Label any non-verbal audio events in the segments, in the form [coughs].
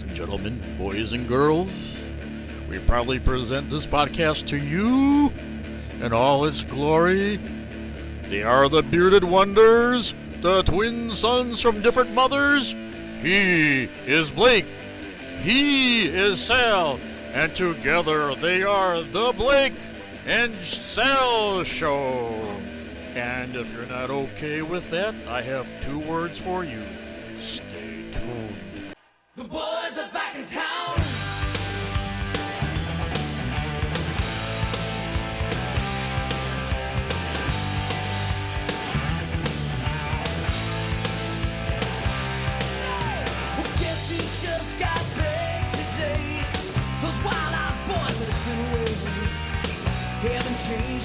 Ladies and gentlemen, boys and girls, we proudly present this podcast to you in all its glory. They are the bearded wonders, the twin sons from different mothers. He is Blake, he is Sal, and together they are the Blake and Sal Show. And if you're not okay with that, I have two words for you.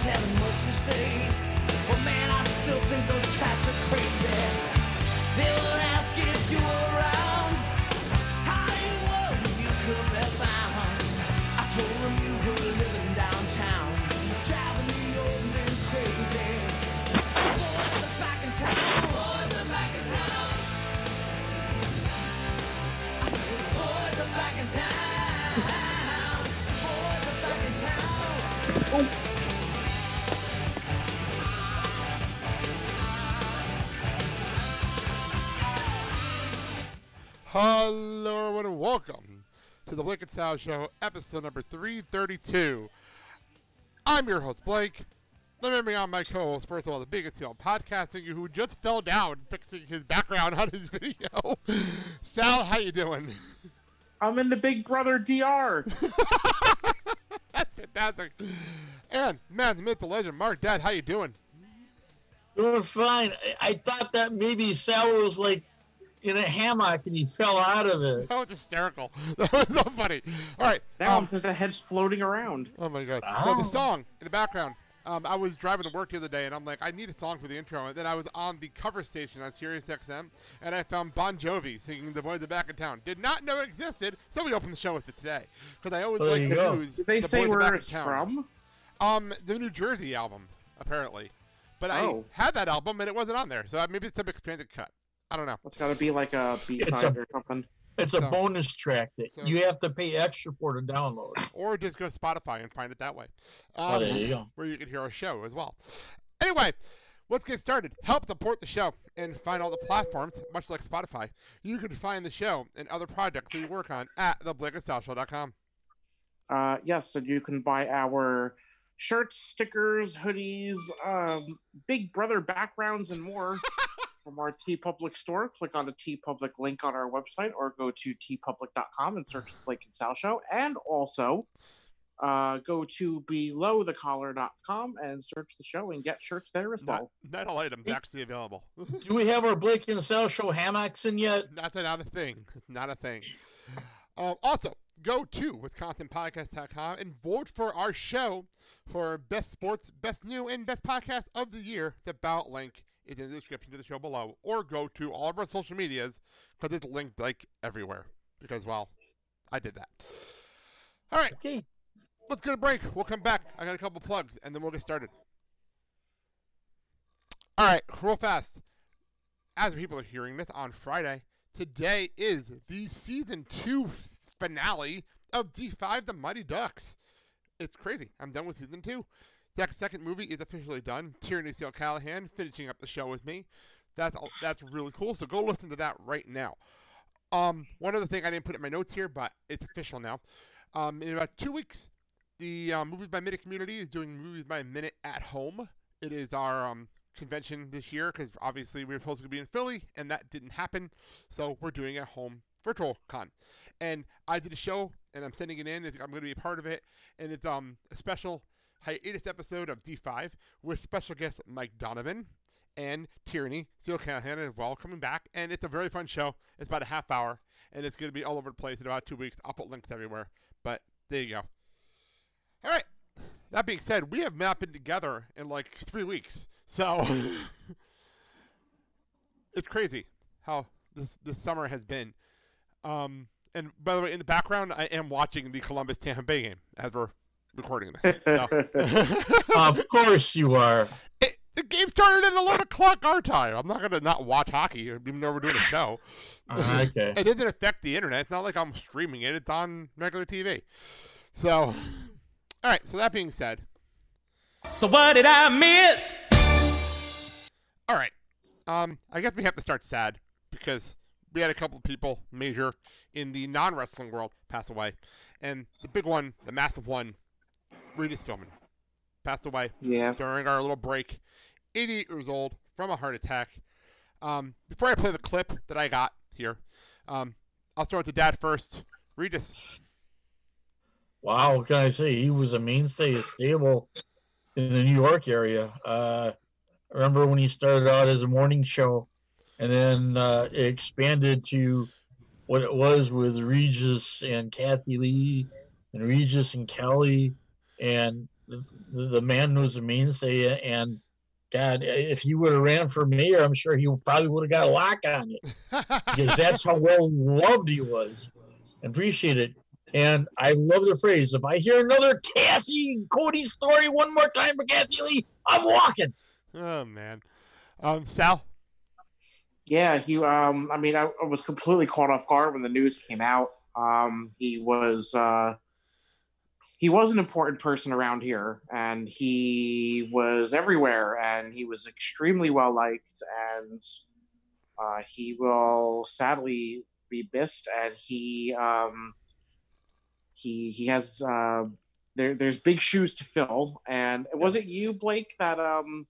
Haven't much to say. But man, I still think those Hello, everyone, and welcome to the Blake and Sal Show, episode number 332. I'm your host, Blake. Let me bring on my co-host, first of all, the biggest heel podcasting who just fell down fixing his background on his [laughs] video. Sal, how you doing? I'm in the Big Brother DR. [laughs] [laughs] That's fantastic. And, man, the myth, the legend, Mark Dad, how you doing? Doing fine. I, I thought that maybe Sal was like in a hammock and he fell out of it. That was hysterical. [laughs] That was so funny. All right. Now um, I'm just a head floating around. Oh my god. So Oh. the song in the background. Um, I was driving to work the other day, and I'm like, I need a song for the intro. And then I was on the cover station on Sirius XM, and I found Bon Jovi singing "The Boys Are Back in Town." Did not know it existed, so we opened the show with it today. Because I always There like you to go. use Did they the say Boys where Back it's Town. from? Um, the New Jersey album, apparently. But Oh. I had that album, and it wasn't on there, so maybe it's some expanded cut. I don't know. It's got to be like a [laughs] B-side or something. It's a bonus track that so- you have to pay extra for to download. Or just go to Spotify and find it that way. Oh, Um, there you go. where you can hear our show as well. Anyway, let's get started. Help support the show and find all the platforms, much like Spotify. You can find the show and other projects we work on at theblakeandsalshow.com. Uh, yes, and you can buy our shirts, stickers, hoodies, um, Big Brother backgrounds, and more [laughs] from our TeePublic store. Click on the TeePublic link on our website, or go to teepublic.com and search the Blake and Sal Show. And also, uh, go to belowthecollar.com and search the show and get shirts there as Not, well. not all items actually available. [laughs] Do we have our Blake and Sal show hammocks in yet? not, that- not a thing. [laughs] Not a thing. Um, also, go to WisconsinPodcast.com and vote for our show for best sports, best new, and best podcast of the year. The ballot link is in the description to the show below, or go to all of our social medias because it's linked like everywhere. Because well, I did that. All right, Okay. let's get a break. We'll come back. I got a couple plugs, and then we'll get started. All right, real fast. As people are hearing this on Friday, today is the season two finale of D5 The Mighty Ducks. It's crazy. I'm done with season two. That second movie is officially done. Tyranny Seal Callahan finishing up the show with me. That's that's really cool. So go listen to that right now. Um, one other thing I didn't put in my notes here, but it's official now. Um, in about two weeks, the uh, Movies by Minute community is doing Movies by Minute at home. It is our um, convention this year because obviously we were supposed to be in Philly and that didn't happen. So we're doing a home virtual con. And I did a show and I'm sending it in. I'm going to be a part of it. And it's um, a special hiatus episode of D5 with special guest Mike Donovan and Tyranny, Seal Callahan as well, coming back. And it's a very fun show. It's about a half hour and it's going to be all over the place in about two weeks. I'll put links everywhere. But there you go. All right. That being said, we have not been together in like three weeks. So [laughs] it's crazy how this this summer has been. Um, and by the way, in the background, I am watching the Columbus Tampa Bay game as we're recording this. [laughs] So. of course you are. the game started at 11 o'clock our time. I'm not gonna not watch hockey, even though we're doing a show. Uh, okay. [laughs] It doesn't affect the internet. It's not like I'm streaming it. It's on regular TV. So, all right. So that being said, So what did I miss? all right. Um, I guess we have to start sad because we had a couple of people major in the non-wrestling world pass away, and the big one, the massive one, Regis Philbin, passed away Yeah. during our little break. 88 years old from a heart attack. Um, before I play the clip that I got here, um, I'll start with the dad first. Regis. Wow, what can I say? He was a mainstay of stable in the New York area. Uh, I remember when he started out as a morning show, and then uh, it expanded to what it was with Regis and Kathie Lee, and Regis and Kelly, and the, the man was a mainstay. And God, if he would have ran for mayor, I'm sure he probably would have got a lock on it because [laughs] that's how well loved he was. Appreciate it. And I love the phrase if I hear another Cassie Cody story one more time for Kathie Lee, I'm walking. oh man. Um, Sal. Yeah, he. Um, I mean, I, I was completely caught off guard when the news came out. Um, he was. Uh, he was an important person around here, and he was everywhere, and he was extremely well liked, and uh, he will sadly be missed. And he, um, he, he has. Uh, there, there's big shoes to fill, and was it you, Blake, that um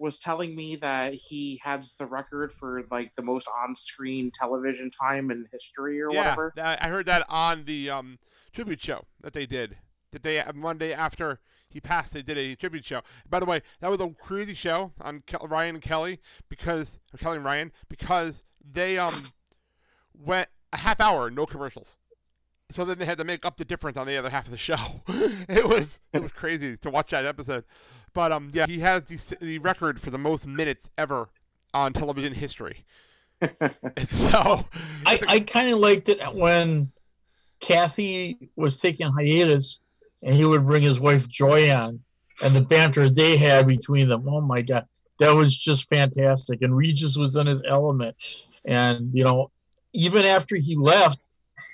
was telling me that he has the record for like the most on-screen television time in history or yeah, whatever. I heard that on the um, tribute show that they did. The day Monday after he passed, they did a tribute show. By the way, that was a crazy show on Kel- Ryan and Kelly because Kelly and Ryan because they um [coughs] went a half hour no commercials. So then they had to make up the difference on the other half of the show. [laughs] it was it was crazy to watch that episode. But um yeah, he has the, the record for the most minutes ever on television history. [laughs] and so I, I kind of liked it when Kathy was taking hiatus and he would bring his wife Joy on and the banter they had between them. Oh my God. That was just fantastic. And Regis was in his element. And, you know, even after he left,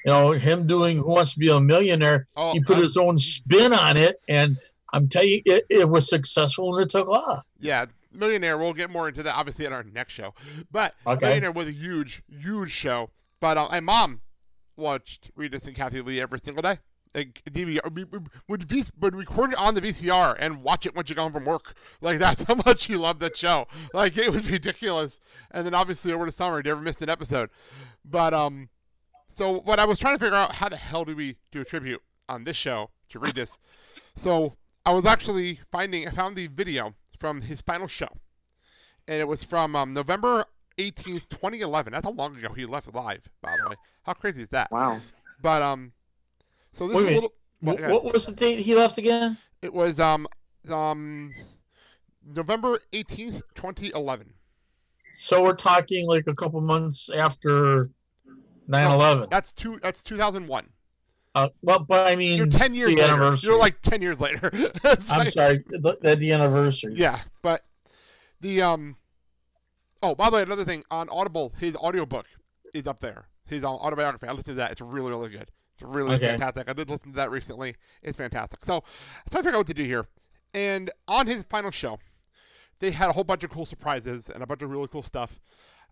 you know, him doing Who Wants to Be a Millionaire, oh, he put uh, his own spin on it. And I'm telling you, it, it was successful and it took off. Yeah, Millionaire. We'll get more into that obviously in our next show. But Okay. Millionaire was a huge, huge show. But uh, my mom watched Regis and Kathie Lee every single day. Like DVR, we we would v- would record it on the VCR and watch it once you got home from work. Like that's [laughs] how much she loved that show. Like it was ridiculous. And then obviously over the summer, you never missed an episode. But um, so what I was trying to figure out, how the hell do we do a tribute on this show to Regis? So I was actually finding, I found the video from his final show, and it was from um, November 18th, 2011. That's how long ago he left live, by the way. How crazy is that? Wow. But um, so this Wait is a little. What, What, what was the date he left again? It was um um November 18th, 2011. So we're talking like a couple months after 9/11. That's two. That's 2001. Uh, well, but I mean, You're 10 years the later. anniversary. You're like 10 years later. [laughs] I'm like- sorry, the, the, the anniversary. Yeah, but the um. Oh, by the way, another thing on Audible, his audiobook is up there. His um, autobiography. I listened to that. It's really, really good. It's really Okay. fantastic. I did listen to that recently. It's fantastic. So, so I figured out what to do here. And on his final show, they had a whole bunch of cool surprises and a bunch of really cool stuff.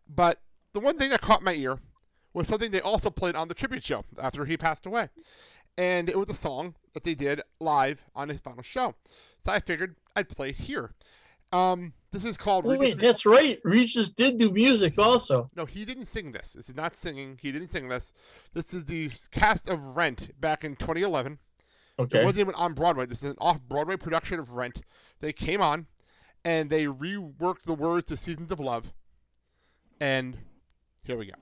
But the one thing that caught my ear was something they also played on the tribute show after he passed away. And it was a song that they did live on his final show. So I figured I'd play it here. Um, this is called. Wait, wait, that's right. Regis did do music also. no, he didn't sing this. This is not singing. He didn't sing this. This is the cast of Rent back in 2011. Okay. It wasn't even on Broadway. This is an off-Broadway production of Rent. They came on, and they reworked the words to "Seasons of Love." And here we go.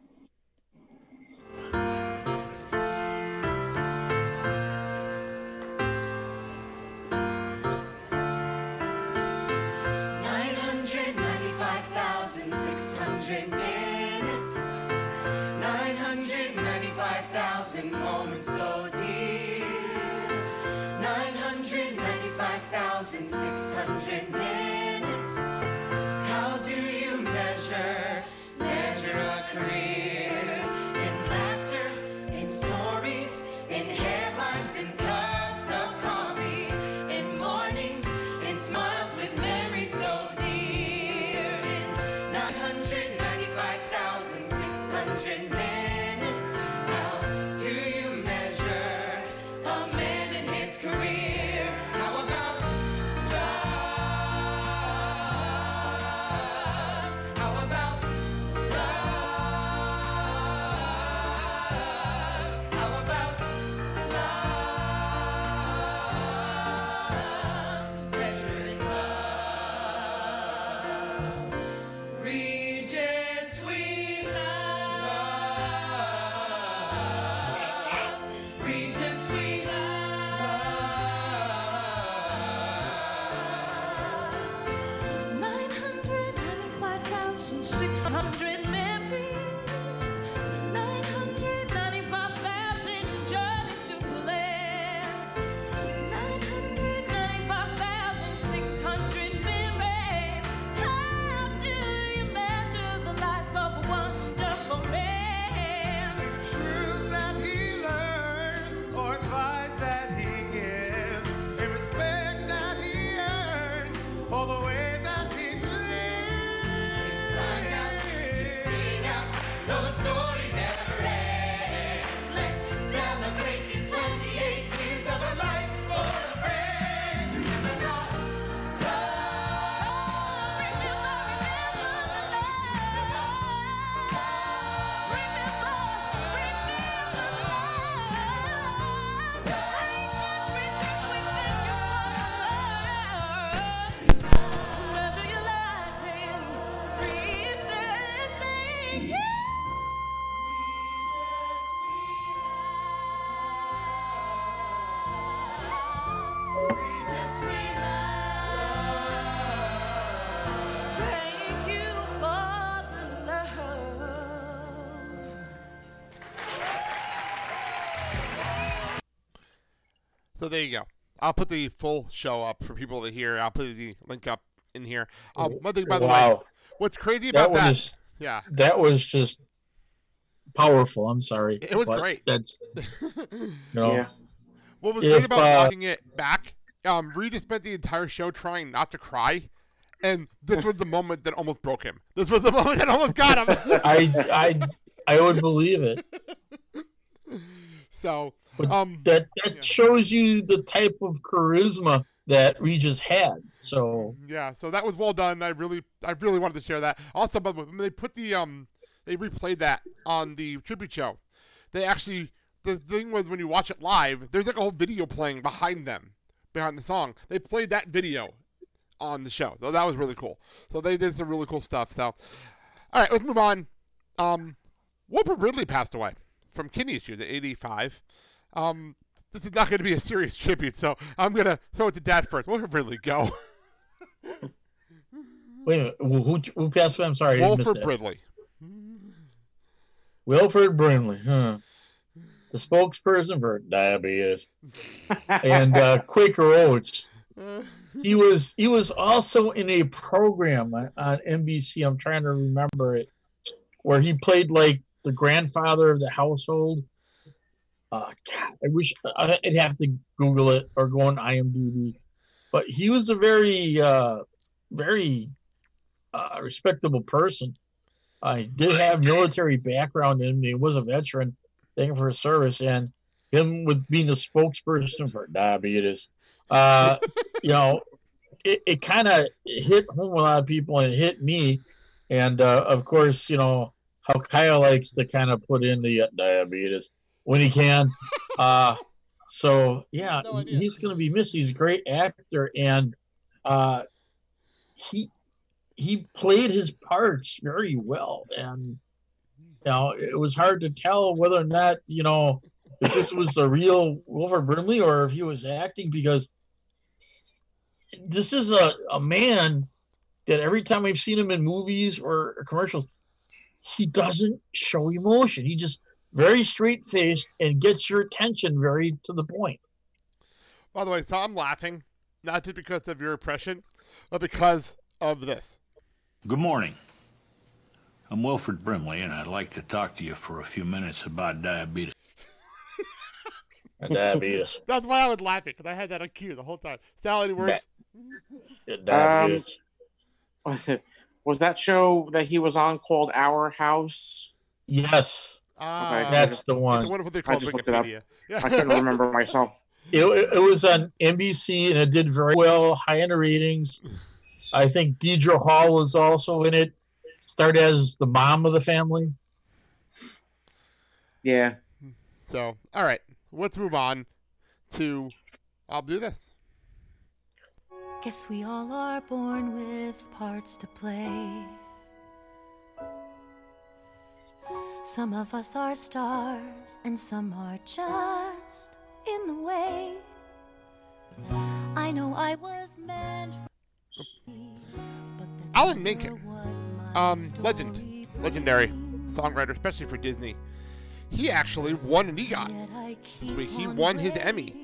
So there you go. I'll put the full show up for people to hear. I'll put the link up in here. Um, one thing, by the way, what's crazy about that? was Yeah. that was just powerful. I'm sorry. It was great. That's [laughs] no. Yeah. what was If, great about uh, watching it back? Um, Reed has spent the entire show trying not to cry, and this was the moment that almost broke him. This was the moment that almost got him. [laughs] I I I would believe it. [laughs] so, But um, That that Yeah. shows you the type of charisma that Regis had. So Yeah, so that was well done. I really, I really wanted to share that. Also, by the way, when they put the um, they replayed that on the tribute show. They actually, the thing was when you watch it live, there's like a whole video playing behind them, behind the song. They played that video on the show, so that was really cool. So they did some really cool stuff. So, all right, let's move on. Um, Wilford Ridley passed away from kidney issues at 85. Um, this is not going to be a serious tribute, so I'm gonna throw it to Dad first. Wilford Ridley, go. [laughs] wait a minute, who who, passed away? I'm sorry, Wilford. Bridley. Wilford Brimley, huh? The spokesperson for diabetes and uh, [laughs] Quaker Oats. He was he was also in a program on NBC. I'm trying to remember it, where he played like the grandfather of the household. Uh, God, I wish I- I'd have to Google it or go on IMDb. But he was a very uh, very uh, respectable person. Uh, he did have military background in him. He was a veteran, thank for his service, and him with being the spokesperson for diabetes. Uh, [laughs] you know, it, it kind of hit home a lot of people, and it hit me. And uh, of course, you know how Kyle likes to kind of put in the uh, diabetes when he can. [laughs] Uh, so yeah, No he's going to be missed. He's a great actor, and uh, he he played his parts very well, and you know it was hard to tell whether or not you know if this was a real Wilford Brimley or if he was acting because this is a, a man that every time I've seen him in movies or commercials, he doesn't show emotion. He just very straight faced and gets your attention very to the point. By the way, so I'm laughing, not just because of your impression, but because of this. Good morning. I'm Wilford Brimley, and I'd like to talk to you for a few minutes about diabetes. [laughs] Diabetes. That's why I was laughing, because I had that on cue the whole time. Sal, any words? Diabetes. Um, [laughs] was that show that he was on called Our House? yes, Ah, that's the it's one. wonderful they call just looked it up. I couldn't [laughs] remember myself. It, it was on NBC and it did very well, high end ratings. I think Deidre Hall was also in it. Started as the mom of the family. Yeah. So, all right, let's move on to. I'll do this. Guess we all are born with parts to play. Some of us are stars, and some are just in the way. I know I was meant for me, Alan Menken, um, legend, legendary songwriter, especially for Disney. He actually won an EGOT. This week. He won his Emmy.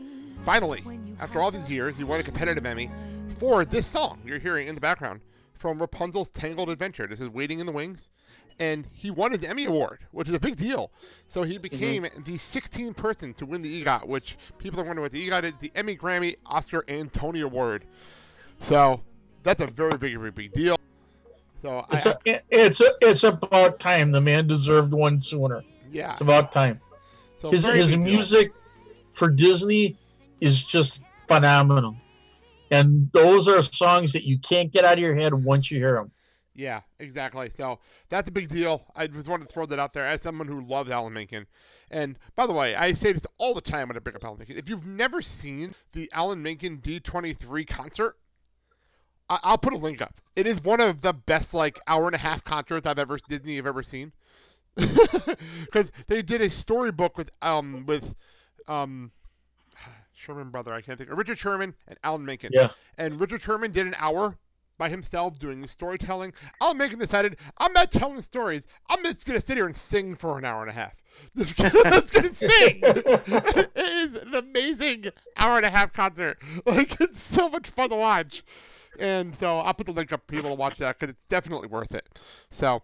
Finally, after all these years, he won a competitive Emmy for this song you're hearing in the background from Rapunzel's Tangled Adventure. This is Waiting in the Wings. And he won an Emmy Award, which is a big deal. So he became mm-hmm. the 16th person to win the EGOT, which people are wondering what the EGOT is the Emmy, Grammy, Oscar, and Tony Award. So that's a very big, very big deal. So It's a, it's a, it's about time. The man deserved one sooner. yeah. It's about time. So His his big deal. music for Disney is just phenomenal, and those are songs that you can't get out of your head once you hear them. Yeah, exactly. So that's a big deal. I just wanted to throw that out there as someone who loves Alan Menken. And by the way, I say this all the time when I bring up Alan Menken. If you've never seen the Alan Menken D23 concert, I- I'll put a link up. It is one of the best like hour and a half concerts I've ever Disney have ever seen. [laughs] Because they did a storybook with um with um Sherman brother I can't think Richard Sherman and Alan Menken. Yeah. And Richard Sherman did an hour by himself doing the storytelling. I'm decided. I'm not telling stories. I'm just gonna sit here and sing for an hour and a half. [laughs] Just gonna, gonna sing. [laughs] it is an amazing hour and a half concert. [laughs] Like it's so much fun to watch. And so I'll put the link up for people to watch that because it's definitely worth it. So, all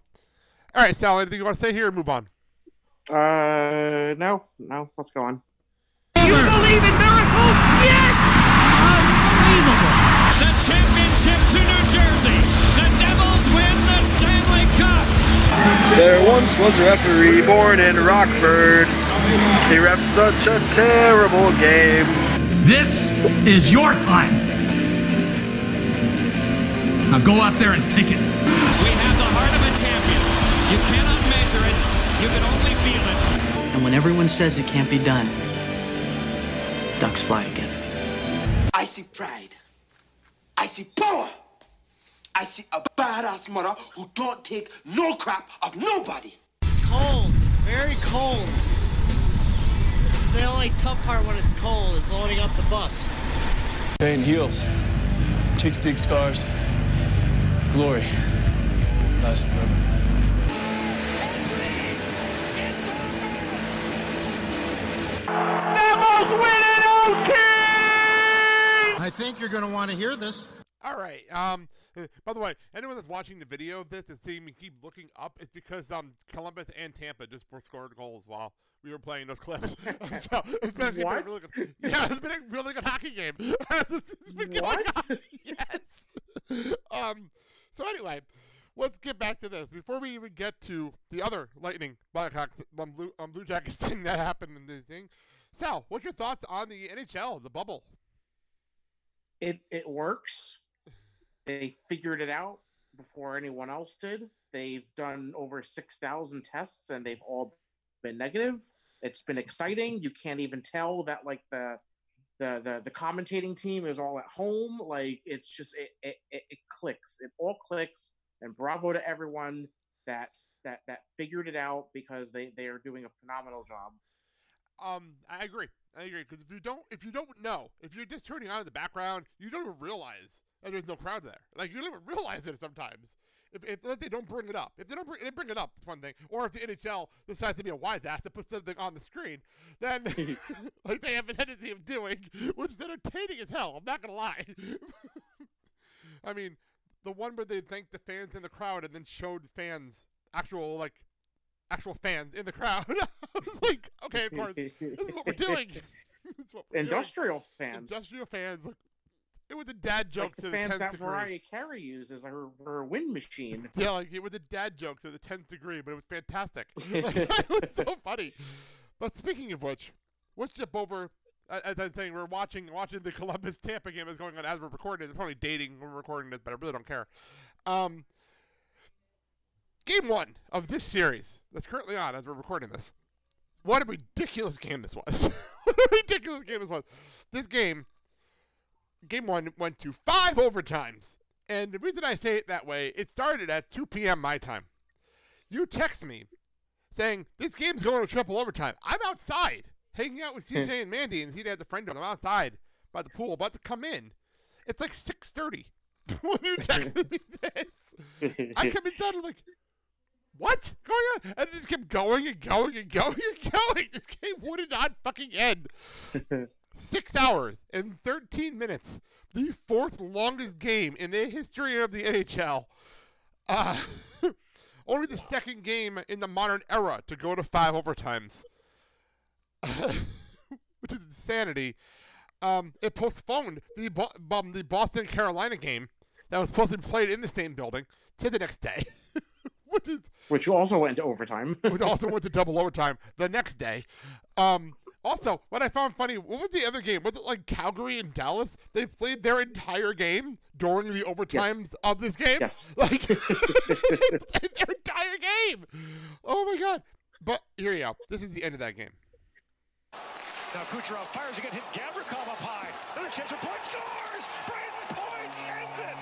right, Sal, anything you want to say here or move on? Uh, no, no. Let's go on. You believe The There once was a referee born in Rockford. He refed such a terrible game. This is your time. Now go out there and take it. We have the heart of a champion. You cannot measure it. You can only feel it. And when everyone says it can't be done, ducks fly again. I see pride. I see power. I see a badass mother who don't take no crap of nobody. Cold, very cold. This is the only tough part when it's cold is loading up the bus. Pain heals. Chicks dig scars. Glory lasts forever. I think you're going to want to hear this. All right. Um. [laughs] By the way, anyone that's watching the video of this and seeing me keep looking up, it's because um Columbus and Tampa just scored goals while we were playing those clips. [laughs] [laughs] so it's been, been a really good. Yeah, it's been a really good hockey game. it's been going What? Yes. um. So anyway, let's get back to this before we even get to the other Lightning Blackhawks um, Blue, um, Blue Jackets thing that happened in this thing. Sal, what's your thoughts on the NHL, the bubble? It it works. They figured it out before anyone else did. They've done over six thousand tests and they've all been negative. It's been exciting. You can't even tell that like the the the, the commentating team is all at home. Like it's just it, it, it, it clicks. It all clicks. And bravo to everyone that that that figured it out because they they are doing a phenomenal job. Um, I agree. I agree because if you don't, if you don't know, if you're just turning on in the background, you don't even realize that there's no crowd there. Like you don't even realize it sometimes. If, if if they don't bring it up, if they don't bring, they bring it up, it's one thing. Or if the NHL decides to be a wise ass and put something on the screen, then [laughs] like they have a tendency of doing, which is entertaining as hell. I'm not gonna lie. [laughs] I mean, the one where they thanked the fans in the crowd and then showed fans actual like actual fans in the crowd. [laughs] I was like, okay, of course, this is what we're doing. what we're doing. Industrial fans. Industrial fans. Look, it was a dad joke like to the the fans that degree. Mariah Carey uses her, her wind machine. [laughs] Yeah, like it was a dad joke to the tenth degree, but it was fantastic. Like, [laughs] [laughs] it was so funny. But speaking of which, let's jump over. As I'm saying, we're watching watching the Columbus Tampa game that's going on as we're recording. It's probably dating when we're recording this, but I really don't care. Um, game one of this series that's currently on as we're recording this. What a ridiculous game this was! what a ridiculous game this was. This game, game one, went to five overtimes. And the reason I say it that way, it started at 2 p.m. my time. You text me saying, This game's going to triple overtime. I'm outside hanging out with CJ [laughs] and Mandy, and he had a friend of him. I'm outside by the pool, about to come in. It's like 6.30 [laughs] when you texted me this. I come inside, I'm like, what going on? And it kept going and going and going and [laughs] going. This game would not fucking end. Six hours and 13 minutes. The fourth longest game in the history of the NHL. Uh, [laughs] only the second game in the modern era to go to five overtimes. [laughs] Which is insanity. Um, it postponed the, Bo- um, the Boston Carolina game that was supposed to be played in the same building to the next day. [laughs] which is Which also went to overtime. which also went to double overtime the next day. Um, also, what I found funny, what was the other game? Was it like Calgary and Dallas? They played their entire game during the overtimes of this game. Yes. [laughs] Like [laughs] they their entire game. Oh my god! But here you go. This is the end of that game. Now Kucherov fires again, hit Gavrikov up high. Another chance for point scores. Brayden Point ends it.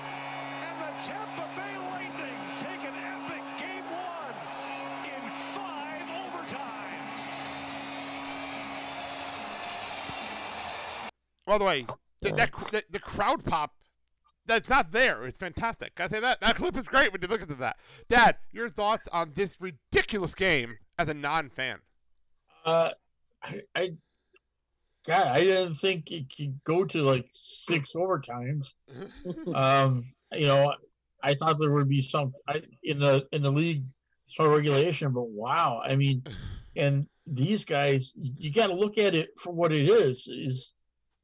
And the Tampa Bay Lightning take an epic game one in five overtimes. By the way, the, that, cr- the, the crowd pop that's not there. It's fantastic. Can I say that? That [laughs] clip is great when you look at that. Dad, your thoughts on this ridiculous game as a non-fan? Uh, I, I, God, I didn't think it could go to like six overtimes. [laughs] um, you know, I thought there would be some I, in the in the league sort of regulation, but wow, I mean, [sighs] and these guys, you got to look at it for what it is: is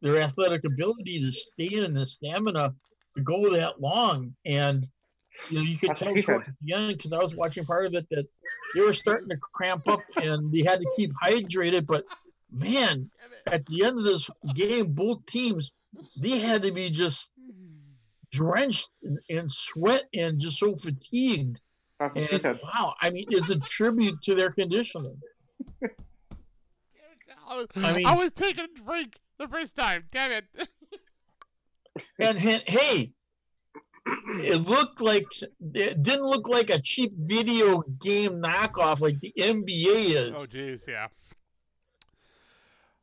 their athletic ability to stand and the stamina to go that long, and you know, you could That's tell she towards the end because I was watching part of it that they were starting to cramp up and they had to keep hydrated. But man, at the end of this game, both teams they had to be just drenched in, in sweat and just so fatigued. That's what she said. Wow, I mean, it's a tribute to their conditioning. [laughs] I was, I mean- I was taking a drink the first time. Damn it. [laughs] And, hey, it looked like it didn't look like a cheap video game knockoff like the NBA is. oh, jeez, yeah.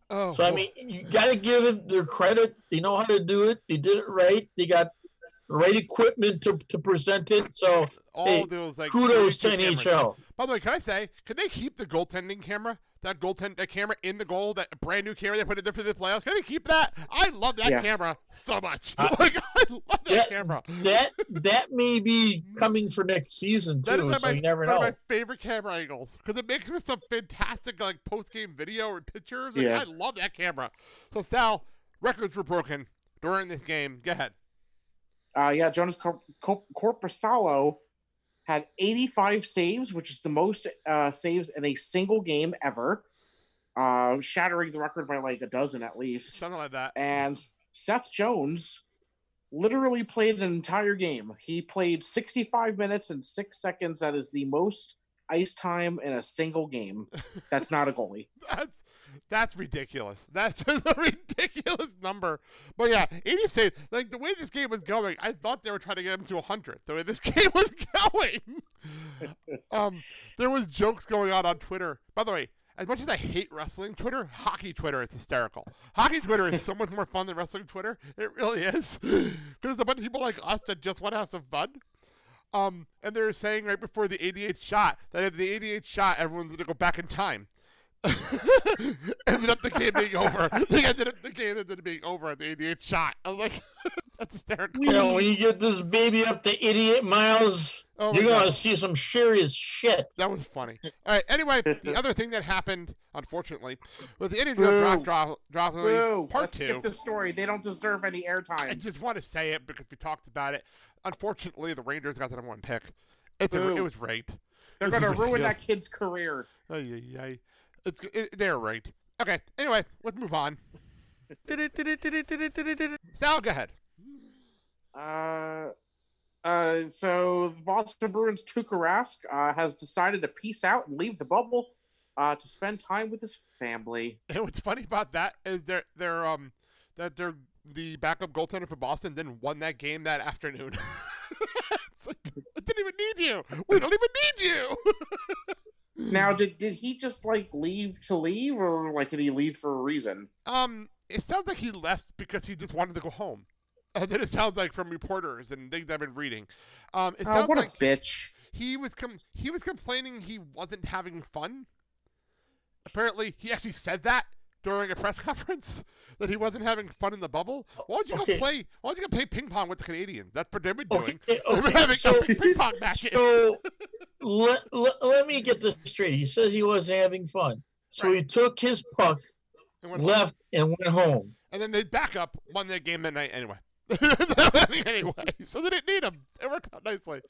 Oh, So I mean, you got to give them their credit. They know how to do it. They did it right. They got the right equipment to, to present it. So all hey, those like kudos to 32 cameras. NHL. By the way, can I say, can they keep the goaltending camera? That goaltend that camera in the goal, that brand new camera they put in there for the playoffs. Can they keep that? I love that Yeah. camera so much. Uh, [laughs] like I love that that, camera. that that [laughs] may be coming for next season too. one of So my, you never one of know. my favorite camera angles because it makes for some fantastic like post game video or pictures. Like, Yeah. I love that camera. So Sal, records were broken during this game. Go ahead. Uh, yeah, Jonas Cor- Cor- Korpisalo had 85 saves, which is the most uh, saves in a single game ever, uh, shattering the record by like a dozen at least. Something like that. And Seth Jones literally played an entire game. He played 65 minutes and six seconds. That is the most ice time in a single game. That's not a goalie. [laughs] That's that's ridiculous. That's just [laughs] a ridiculous number. But yeah, 80 saves. Like the way this game was going, I thought they were trying to get him to 100. The way this [laughs] game was going. um, there was jokes going on on Twitter. By the way, as much as I hate wrestling Twitter, hockey Twitter is hysterical. Hockey Twitter is so much more fun than wrestling Twitter. It really is. Because there's a bunch of people like us that just want to have some fun. Um, and they're saying right before the 88th shot that if the 88th shot, everyone's going to go back in time. [laughs] ended up the game being over. They ended up the game ended up being over at the 88th shot. I was [laughs] like, [laughs] that's hysterical. You know, when you get this baby up to 88 miles, Oh my you're gonna see some serious shit. That was funny. All right. Anyway, the [laughs] other thing that happened, unfortunately, was the interview draft drop, drop Boo. part Let's two. skip the story. They don't deserve any airtime. I just want to say it because we talked about it. Unfortunately, the Rangers got the number one pick. It's a, it was right. They're going to ruin that kid's career. Ay, yeah, ay. It's, it, they're right. Okay. Anyway, let's move on. [laughs] Sal, go ahead. Uh, uh, so the Boston Bruins Tuukka Rask uh, has decided to peace out and leave the bubble uh, to spend time with his family. [laughs] And what's funny about that is they're they're um that they're the backup goaltender for Boston then won that game that afternoon. [laughs] it's like I didn't even need you. We don't even need you. [laughs] Now, did did he just like leave to leave, or like did he leave for a reason? um, it sounds like he left because he just wanted to go home. And then it sounds like from reporters and things I've been reading. Um, it Oh, sounds what like a bitch! he was com- he was complaining he wasn't having fun. Apparently, he actually said that during a press [laughs] conference that he wasn't having fun in the bubble. Why don't you Okay. go play? Why don't you go play ping pong with the Canadians? That's what they've been doing. Okay, [laughs] They've been okay, having so- [laughs] ping pong matches. So let, let, let me get this straight. He says he wasn't having fun. So he took his puck, And went home. left, and went home. and then they back up, won their game that night anyway. [laughs] anyway, so they didn't need him. It worked out nicely.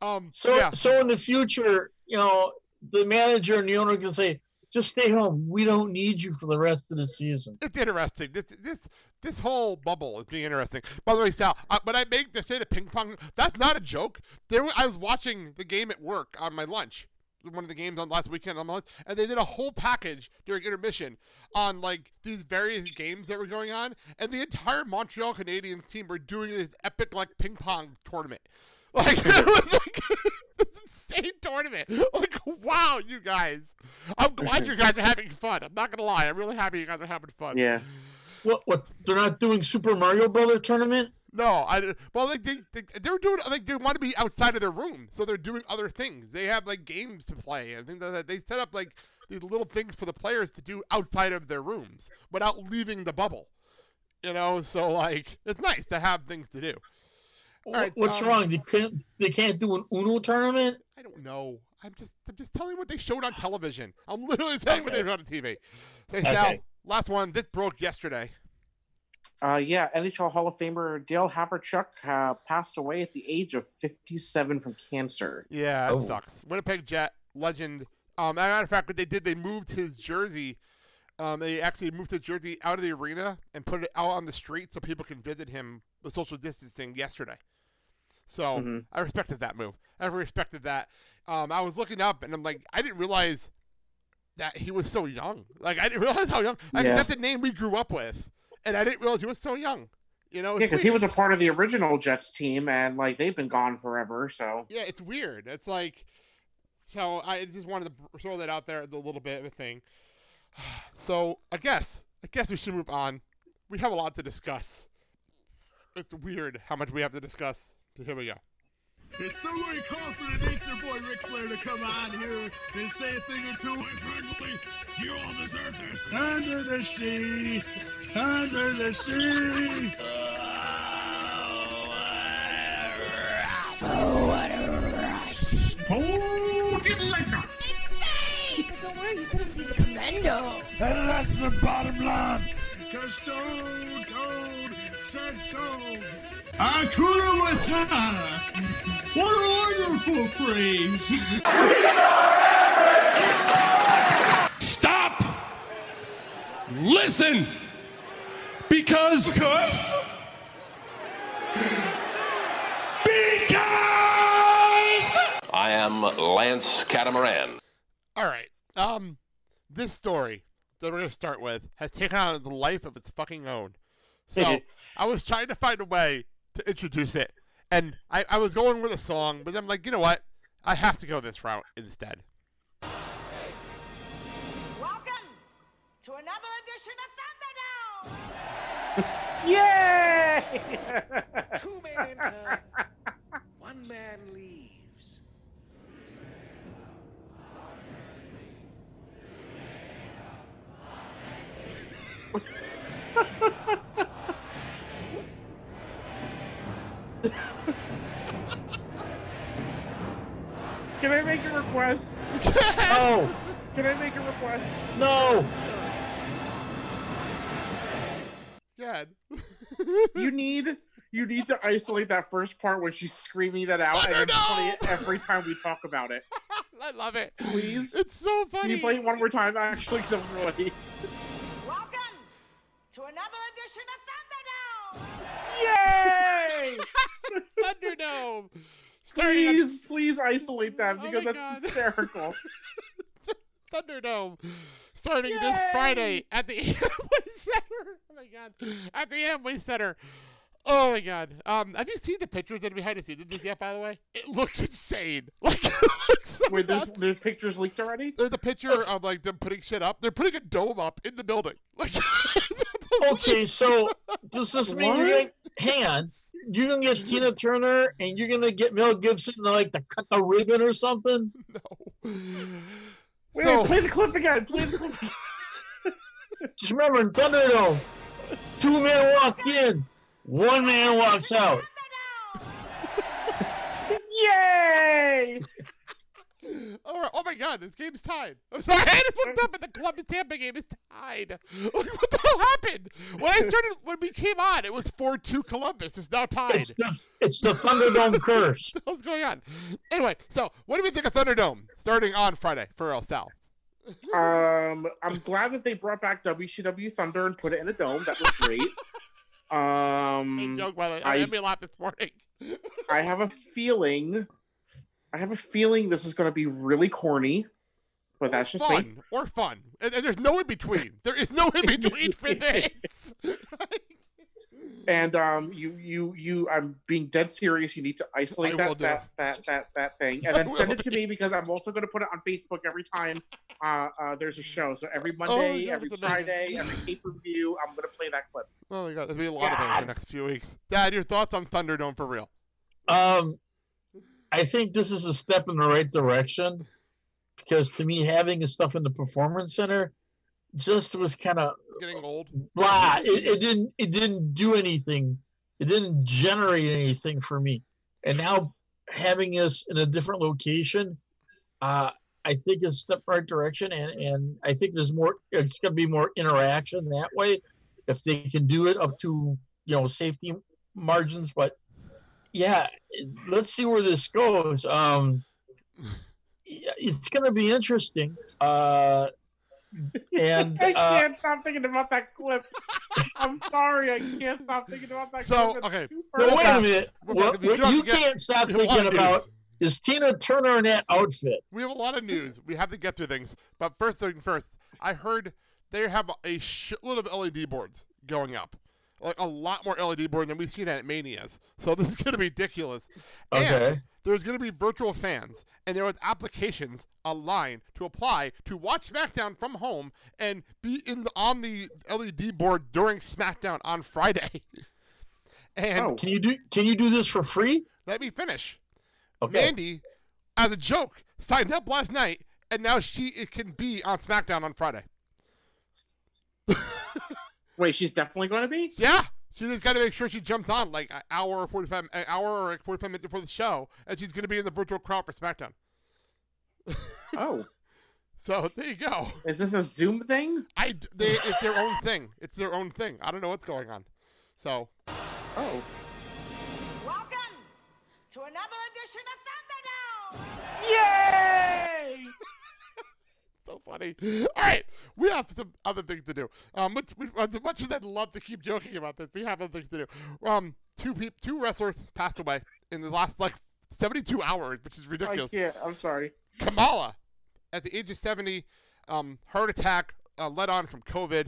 Um, So yeah, so in the future, you know, the manager and the owner can say, just stay home. We don't need you for the rest of the season. it's interesting. This this this whole bubble is being interesting. By the way, Sal, uh, when I make the say the ping pong, that's not a joke. There, I was watching the game at work on my lunch, one of the games on last weekend on lunch, and they did a whole package during intermission on like these various games that were going on, and the entire Montreal Canadiens team were doing this epic like ping pong tournament. [laughs] Like it was like [laughs] insane tournament. Like wow, you guys! I'm glad you guys are having fun. I'm not gonna lie. I'm really happy you guys are having fun. Yeah. What? What? They're not doing Super Mario Brother tournament? No, I well, like they, they they're doing like they want to be outside of their room, so they're doing other things. They have like games to play and things like that. They set up like these little things for the players to do outside of their rooms without leaving the bubble. You know, so like it's nice to have things to do. All right, What's um, wrong? They can't. They can't do an Uno tournament. I don't know. I'm just I'm just telling you what they showed on television. I'm literally [laughs] saying what they showed on TV. Hey, Sal, Okay. last one. This broke yesterday. Uh, yeah, NHL Hall of Famer Dale Hawerchuk uh, passed away at the age of 57 from cancer. Yeah, it Oh. sucks. Winnipeg Jet legend. Um, as a matter of fact, what they did, they moved his jersey. Um, they actually moved the jersey out of the arena and put it out on the street so people can visit him with social distancing yesterday. So Mhm. I respected that move. I respected that. Um, I was looking up and I'm like, I didn't realize that he was so young. Like I didn't [laughs] realize how young. I mean, Yeah. that's the name we grew up with, and I didn't realize he was so young. You know, Yeah, because he was a part of the original Jets team, and like they've been gone forever. So Yeah, it's weird. It's like, so I just wanted to throw that out there, the little bit of a thing. [sighs] So I guess, I guess we should move on. We have a lot to discuss. It's weird how much we have to discuss. So here we go. It's so very confident it's your boy Ric Flair to come on here and say a thing or two. Personally, you all deserve this. Under the sea, under the sea. Oh, what a rush. Oh, get liquor. But don't worry, you could have seen the commando. And that's the bottom line. Cause Stone Cold said so. Hakuna Matata. What a wonderful phrase. Stop! Listen! Because. Because. Because. I am Lance Catamaran. All right. Um, this story that we're gonna start with has taken on the life of its fucking own. So I was trying to find a way to introduce it, and I, I was going with a song, but I'm like, you know what? I have to go this route instead. Welcome to another edition of [laughs] Thunderdome! Yay! Two men enter, [laughs] one man leaves. Can I make a request? [laughs] No, Can I make a request? no. Good. you need you need to isolate that first part when she's screaming that out and then play it every time we talk about it. [laughs] I love it. Please. It's so funny. Can you play it one more time actually? Because I'm really. Welcome to another edition of Thunderdome! Yay! [laughs] Thunderdome. Please, please isolate that Oh because my that's God. hysterical. [laughs] Thunderdome starting this Friday at the [laughs] Amway Center. Oh my god. At the Amway Center. Oh my god. Um, have you seen the pictures that we had to see this yet, by the way? It looks insane. [laughs] Like it looks so Wait, there's there's pictures leaked already. There's a picture of like them putting shit up. They're putting a dome up in the building. [laughs] Like Okay, [laughs] so does this mean you're gonna hang on? You're gonna get Tina Turner and you're gonna get Mel Gibson to like to cut the ribbon or something? No. [sighs] Wait, So- play the clip again. Play the clip again. Just remember in Thunderdome, two men walk in, one man walks out. [laughs] Yay! All right. Oh my god, this game's tied. I'm [laughs] sorry, I just looked up and the Columbus Tampa game is tied. [laughs] Like, what the hell happened? When I started, when we came on, it was 4-2 Columbus. It's now tied. It's the, it's the Thunderdome curse. What's going on? Anyway, so what do we think of Thunderdome starting on Friday for El Sal? Um, I'm glad that they brought back WCW Thunder and put it in a dome. That was great. Um, joke, by the way. I- I made me laugh this morning. [laughs] I have a feeling, I have a feeling this is going to be really corny, but that's just me. fun or fun, and, and there's no in between. There is no in between for [laughs] this. [laughs] and um, you you you I'm being dead serious. You need to isolate that that, that that that thing, and then send it to me because I'm also going to put it on Facebook every time uh, uh, there's a show. So every Oh, Monday, yeah, every that's amazing. Friday, every pay per view, I'm going to play that clip. Oh my god, there's gonna be a lot of things in the next few weeks. Dad, your thoughts on Thunderdome for real? Um, I think this is a step in the right direction because to me, having the stuff in the performance center just was kind of Getting old. blah. It, it didn't. It didn't do anything. It didn't generate anything for me. And now having this in a different location, uh, I think is step right direction. And and I think there's more. It's going to be more interaction that way if they can do it up to you know safety margins. But yeah, let's see where this goes. Um, [laughs] it's going to be interesting. Uh, and I uh, can't stop thinking about that clip. I'm sorry, I can't stop thinking about that So, clip. It's okay. too Well, wait a minute. We're What, what you you have get- can't stop we have a lot thinking about is Tina Turner in that outfit. We have a lot of news. We have to get through things. But first thing first, I heard they have a shitload of LED boards going up. Like a lot more LED board than we've seen at Manias. So this is going to be ridiculous. And Okay. there's going to be virtual fans, and there was applications online to apply to watch SmackDown from home and be in the, on the LED board during SmackDown on Friday. [laughs] and Oh. Can you do Can you do this for free? let me finish. Okay. Mandy, as a joke, signed up last night, and now she it can be on SmackDown on Friday. [laughs] Wait, she's definitely going to be? Yeah, she just got to make sure she jumps on like an hour or forty five, an hour or like forty five minutes before the show, and she's gonna be in the virtual crowd for SmackDown. [laughs] Oh, So there you go. is this a Zoom thing? I d- they it's their own thing. It's their own thing. I don't know what's going on. So Oh. Welcome to another edition of Thunderdome. Yay! So funny. All right, we have some other things to do. Um, which, we, as much as I'd love to keep joking about this, we have other things to do. Um, two peop two wrestlers passed away in the last like 72 hours, which is ridiculous. can't. I'm sorry. Kamala, at the age of 70, um, heart attack, uh, led on from COVID.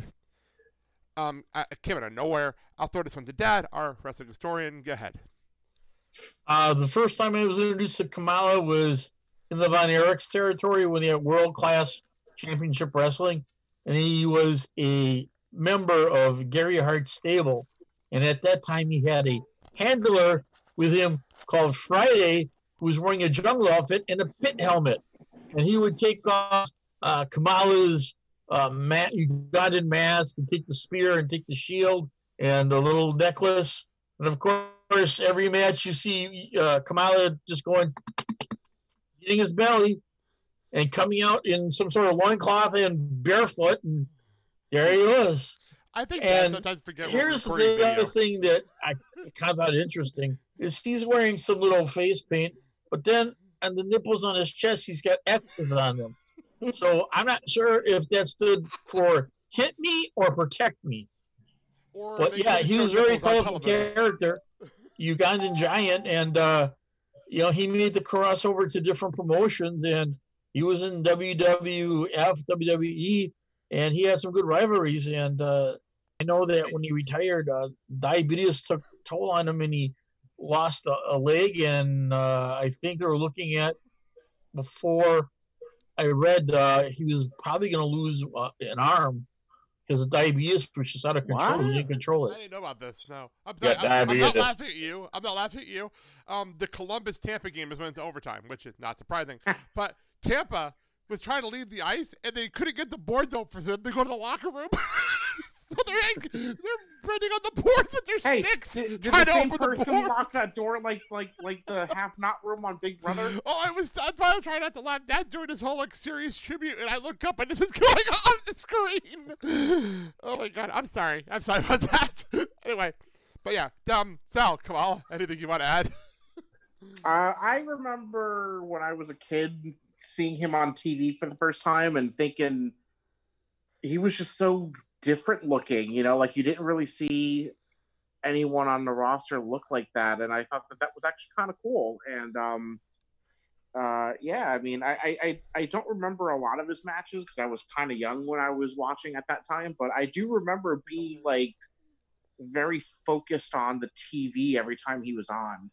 Um, I, it came out of nowhere. I'll throw this one to Dad, our wrestling historian. Go ahead. Uh, the first time I was introduced to Kamala was in the Von Erichs territory when he had World Class Championship Wrestling, and he was a member of Gary Hart's stable. And at that time, he had a handler with him called Friday, who was wearing a jungle outfit and a pit helmet. And he would take off uh, Kamala's uh, mat, Ugandan mask, and take the spear and take the shield and the little necklace. And of course, every match you see uh, Kamala just going, hitting his belly, and coming out in some sort of loincloth and barefoot, and there he was. I think And sometimes forget Here's the video. other thing that I kind of found interesting is he's wearing some little face paint, but then on the nipples on his chest, he's got X's on them. So I'm not sure if that stood for hit me or protect me. Or But yeah, he was very nipples colorful character, Ugandan giant, and uh, you know he made the crossover to different promotions, and he was in WWF, WWE, and he had some good rivalries. And uh, I know that when he retired, uh, diabetes took toll on him, and he lost a, a leg, and uh, I think they were looking at before I read uh, he was probably going to lose uh, an arm because of diabetes, which is out of control. He didn't control it. I didn't know about this. No, I'm, Yeah, I'm, I'm not laughing at you. I'm not laughing at you. Um, the Columbus Tampa game is went into overtime, which is not surprising. [laughs] but Tampa was trying to leave the ice, and they couldn't get the boards out for them to go to the locker room. [laughs] so they're like, they're bending on the board with their Hey, sticks, did, did trying the to same open the person board. lock that door like like like the half not room on Big Brother? Oh, I was that's why I was trying not to laugh. Dad doing his whole like serious tribute, and I look up and this is [laughs] going on the screen. [sighs] Oh my god, I'm sorry. I'm sorry about that. [laughs] anyway, but yeah, um, Sal, Kamala, anything you want to add? Uh, I remember when I was a kid seeing him on TV for the first time and thinking he was just so different looking. You know, like you didn't really see anyone on the roster look like that, and I thought that that was actually kind of cool. And um, uh, yeah, I mean, I, I I don't remember a lot of his matches because I was kind of young when I was watching at that time, but I do remember being like very focused on the TV every time he was on.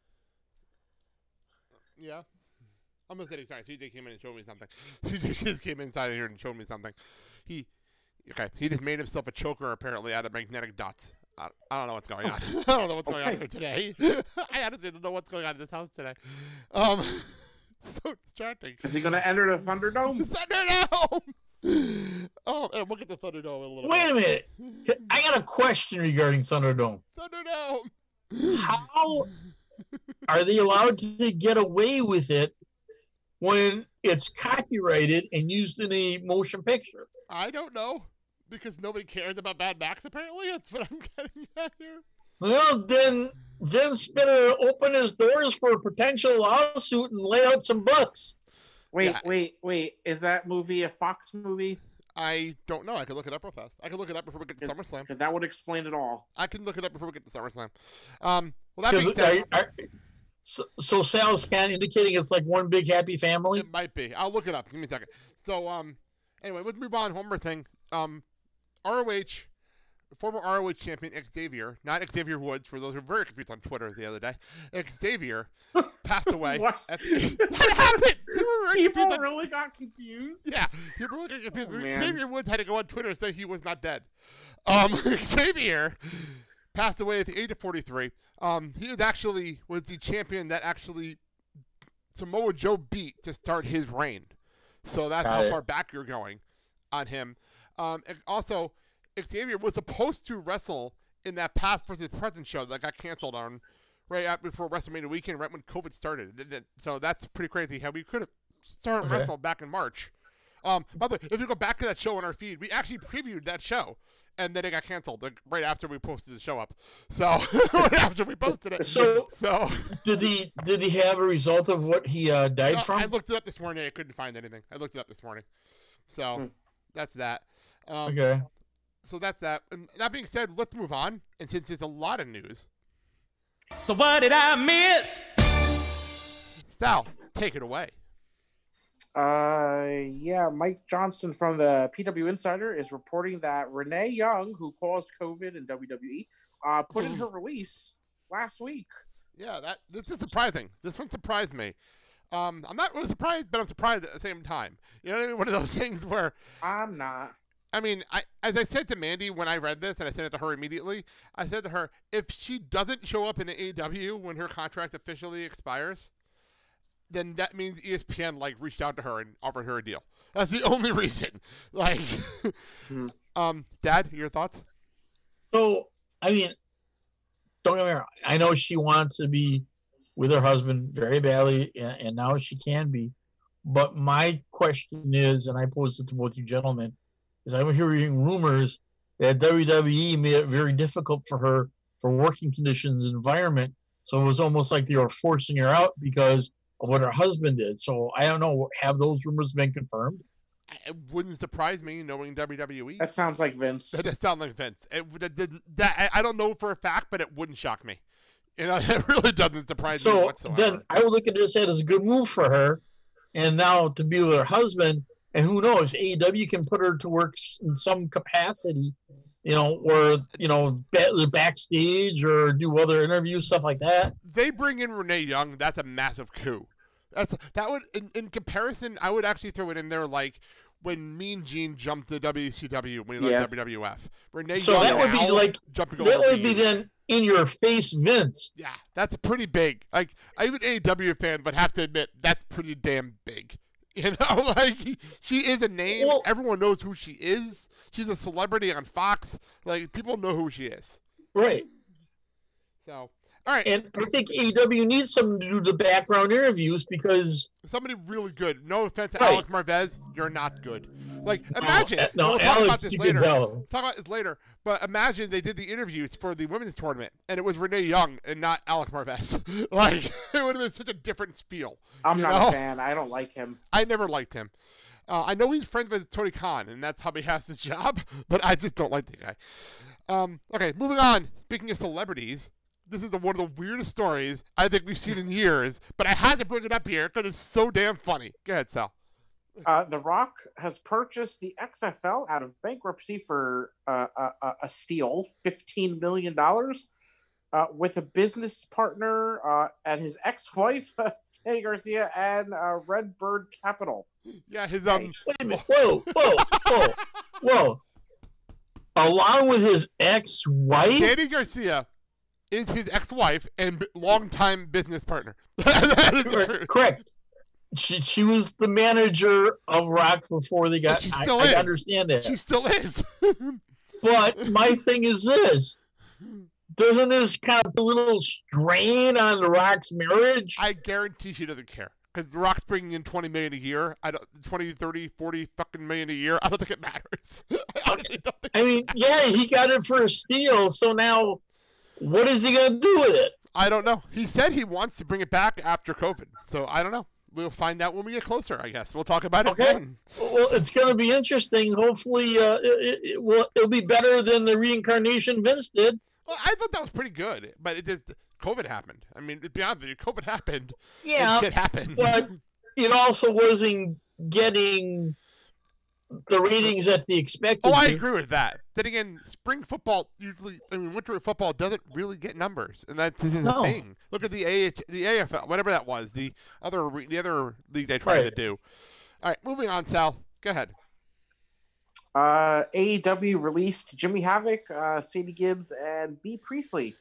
Yeah. I'm gonna say sorry. CJ came in and showed me something. [laughs] CJ just came inside here and showed me something. He, okay, he just made himself a choker apparently out of magnetic dots. I, I don't know what's going on. [laughs] I don't know what's going on here today. [laughs] I honestly don't know what's going on in this house today. Um, so distracting. Is he going to enter the Thunderdome? Thunderdome. Oh, and we'll get to Thunderdome in a little Wait a minute. I got a question regarding Thunderdome. Thunderdome. How are they allowed to get away with it when it's copyrighted and used in a motion picture? I don't know because nobody cares about Mad Max. Apparently, that's what I'm [laughs] getting at here. Well, then, then Spinner open his doors for a potential lawsuit and lay out some bucks. Wait, wait, wait. Is that movie a Fox movie? I don't know. I could look it up real fast. I could look it up before we get to SummerSlam. Because that would explain it all. I can look it up before we get to SummerSlam. Um, well, that being 'Cause said, are- are- so, so Sal's kind of indicating it's like one big happy family. It might be. I'll look it up. Give me a second. So, um, anyway, let's move on. One more thing. Um, ROH, former ROH champion Xavier, not Xavier Woods, for those who were very confused on Twitter the other day. Xavier [laughs] passed away. What? At the, that [laughs] happened. People People confused on- really got confused. Yeah, people were confused. Oh. Xavier Woods had to go on Twitter and say he was not dead. Um, [laughs] Xavier passed away at the age of 43. Um, he was actually was the champion that actually Samoa Joe beat to start his reign. So that's Got how it. far back you're going on him. Um, and also, Xavier was supposed to wrestle in that past versus present show that got canceled on right before WrestleMania weekend, right when COVID started. So that's pretty crazy how we could have started Okay. wrestle back in March. Um, by the way, if you go back to that show on our feed, we actually previewed that show, and then it got canceled like, right after we posted the show up. So [laughs] right after we posted it. So, so did he did he have a result of what he uh, died no, from? I looked it up this morning. I couldn't find anything. I looked it up this morning. So that's that. Um, Okay. So that's that. And that being said, let's move on. And since there's a lot of news, So what did I miss? Sal, take it away. Uh, yeah, Mike Johnson from the PW Insider is reporting that Renee Young, who caused COVID in WWE, uh, put in her release last week. Yeah, that this is surprising. This one surprised me. Um, I'm not really surprised, but I'm surprised at the same time. You know, what I mean? [laughs] one of those things where I'm not. I mean, I as I said to Mandy when I read this, and I sent it to her immediately. I said to her, if she doesn't show up in the AEW when her contract officially expires, then that means ESPN like reached out to her and offered her a deal. That's the [laughs] only reason. Like, [laughs] um, Dad, your thoughts? So, I mean, don't get me wrong. I know she wanted to be with her husband very badly, and, and now she can be. But my question is, and I posed it to both you gentlemen, is I'm hearing rumors that WWE made it very difficult for her for working conditions and environment. So it was almost like they were forcing her out because of what her husband did. So I don't know. Have those rumors been confirmed? It wouldn't surprise me knowing WWE. That sounds like Vince. That does sound like Vince. It, would- that, that, I I don't know for a fact, but it wouldn't shock me. You know, [laughs] it really doesn't surprise me So whatsoever. then I would look at this as a good move for her. And now to be with her husband, and who knows, AEW can put her to work in some capacity, you know, or, you know, backstage or do other interviews, stuff like that. they bring in Renee Young, that's a massive coup. That's that would in, in comparison, I would actually throw it in there like when Mean Gene jumped to WCW when he Yeah. left WWF. Renee So Young that would be like, jumped to go that over would be then in your face Vince. Yeah, that's pretty big. Like I even AEW fan would have to admit that's pretty damn big. [laughs] You know, like she is a name. Everyone knows who she is. She's a celebrity on Fox. Like people know who she is. Right. So, all right. And I think AEW needs someone to do the background interviews because somebody really good. No offense to Right. Alex Marvez, you're not good. Like imagine. uh, [laughs] no, we'll talk about this you can later. tell. Talk about this later. But imagine they did the interviews for the women's tournament, and it was Renee Young and not Alex Marvez. [laughs] like [laughs] it would have been such a different feel. I'm not know? a fan. I don't like him. I never liked him. Uh, I know he's friends with Tony Khan, and that's how he has his job. But I just don't like the guy. Um, okay, moving on. Speaking of celebrities, this is one of the weirdest stories I think we've seen in years. But I had to bring it up here because it's so damn funny. Go ahead, Sal. Uh, the Rock has purchased the XFL out of bankruptcy for uh, a, a, a steal, fifteen million dollars, uh, with a business partner uh, and his ex-wife, [laughs] Dany Garcia, and uh, Redbird Capital. Yeah, his um. Wait a minute. Whoa, whoa, whoa, whoa. Along with his ex-wife. Dany Garcia is his ex-wife and b- longtime business partner. [laughs] that is the truth. correct. She she was the manager of Rock before they got. she I- still I, is. understand that. She still is. [laughs] But my thing is this: doesn't this kind of put a little strain on the Rock's marriage? I guarantee she doesn't care. Because The Rock's bringing in 20 million a year. I don't, 20, 30, 40 fucking million a year. I don't think it matters. [laughs] I think I mean, yeah, he got it for a steal. So now, what is he gonna do with it? I don't know. He said he wants to bring it back after COVID. So I don't know. We'll find out when we get closer, I guess. We'll talk about it Okay. Well, it's going to be interesting. Hopefully, uh, it, it will it'll be better than the reincarnation Vince did. Well, I thought that was pretty good, but it just COVID happened. I mean, to be honest with you, COVID happened. Yeah, shit happened. but [laughs] it also wasn't getting the ratings that they expected. Oh, I agree with that. Then again, spring football usually, I mean, winter football doesn't really get numbers, and that's the No. thing. Look at the AH, the AFL, whatever that was, the other the other league they tried to do. All right, moving on, Sal. Go ahead. Uh, AEW released Jimmy Havoc, uh, Sadie Gibbs, and Bea Priestley.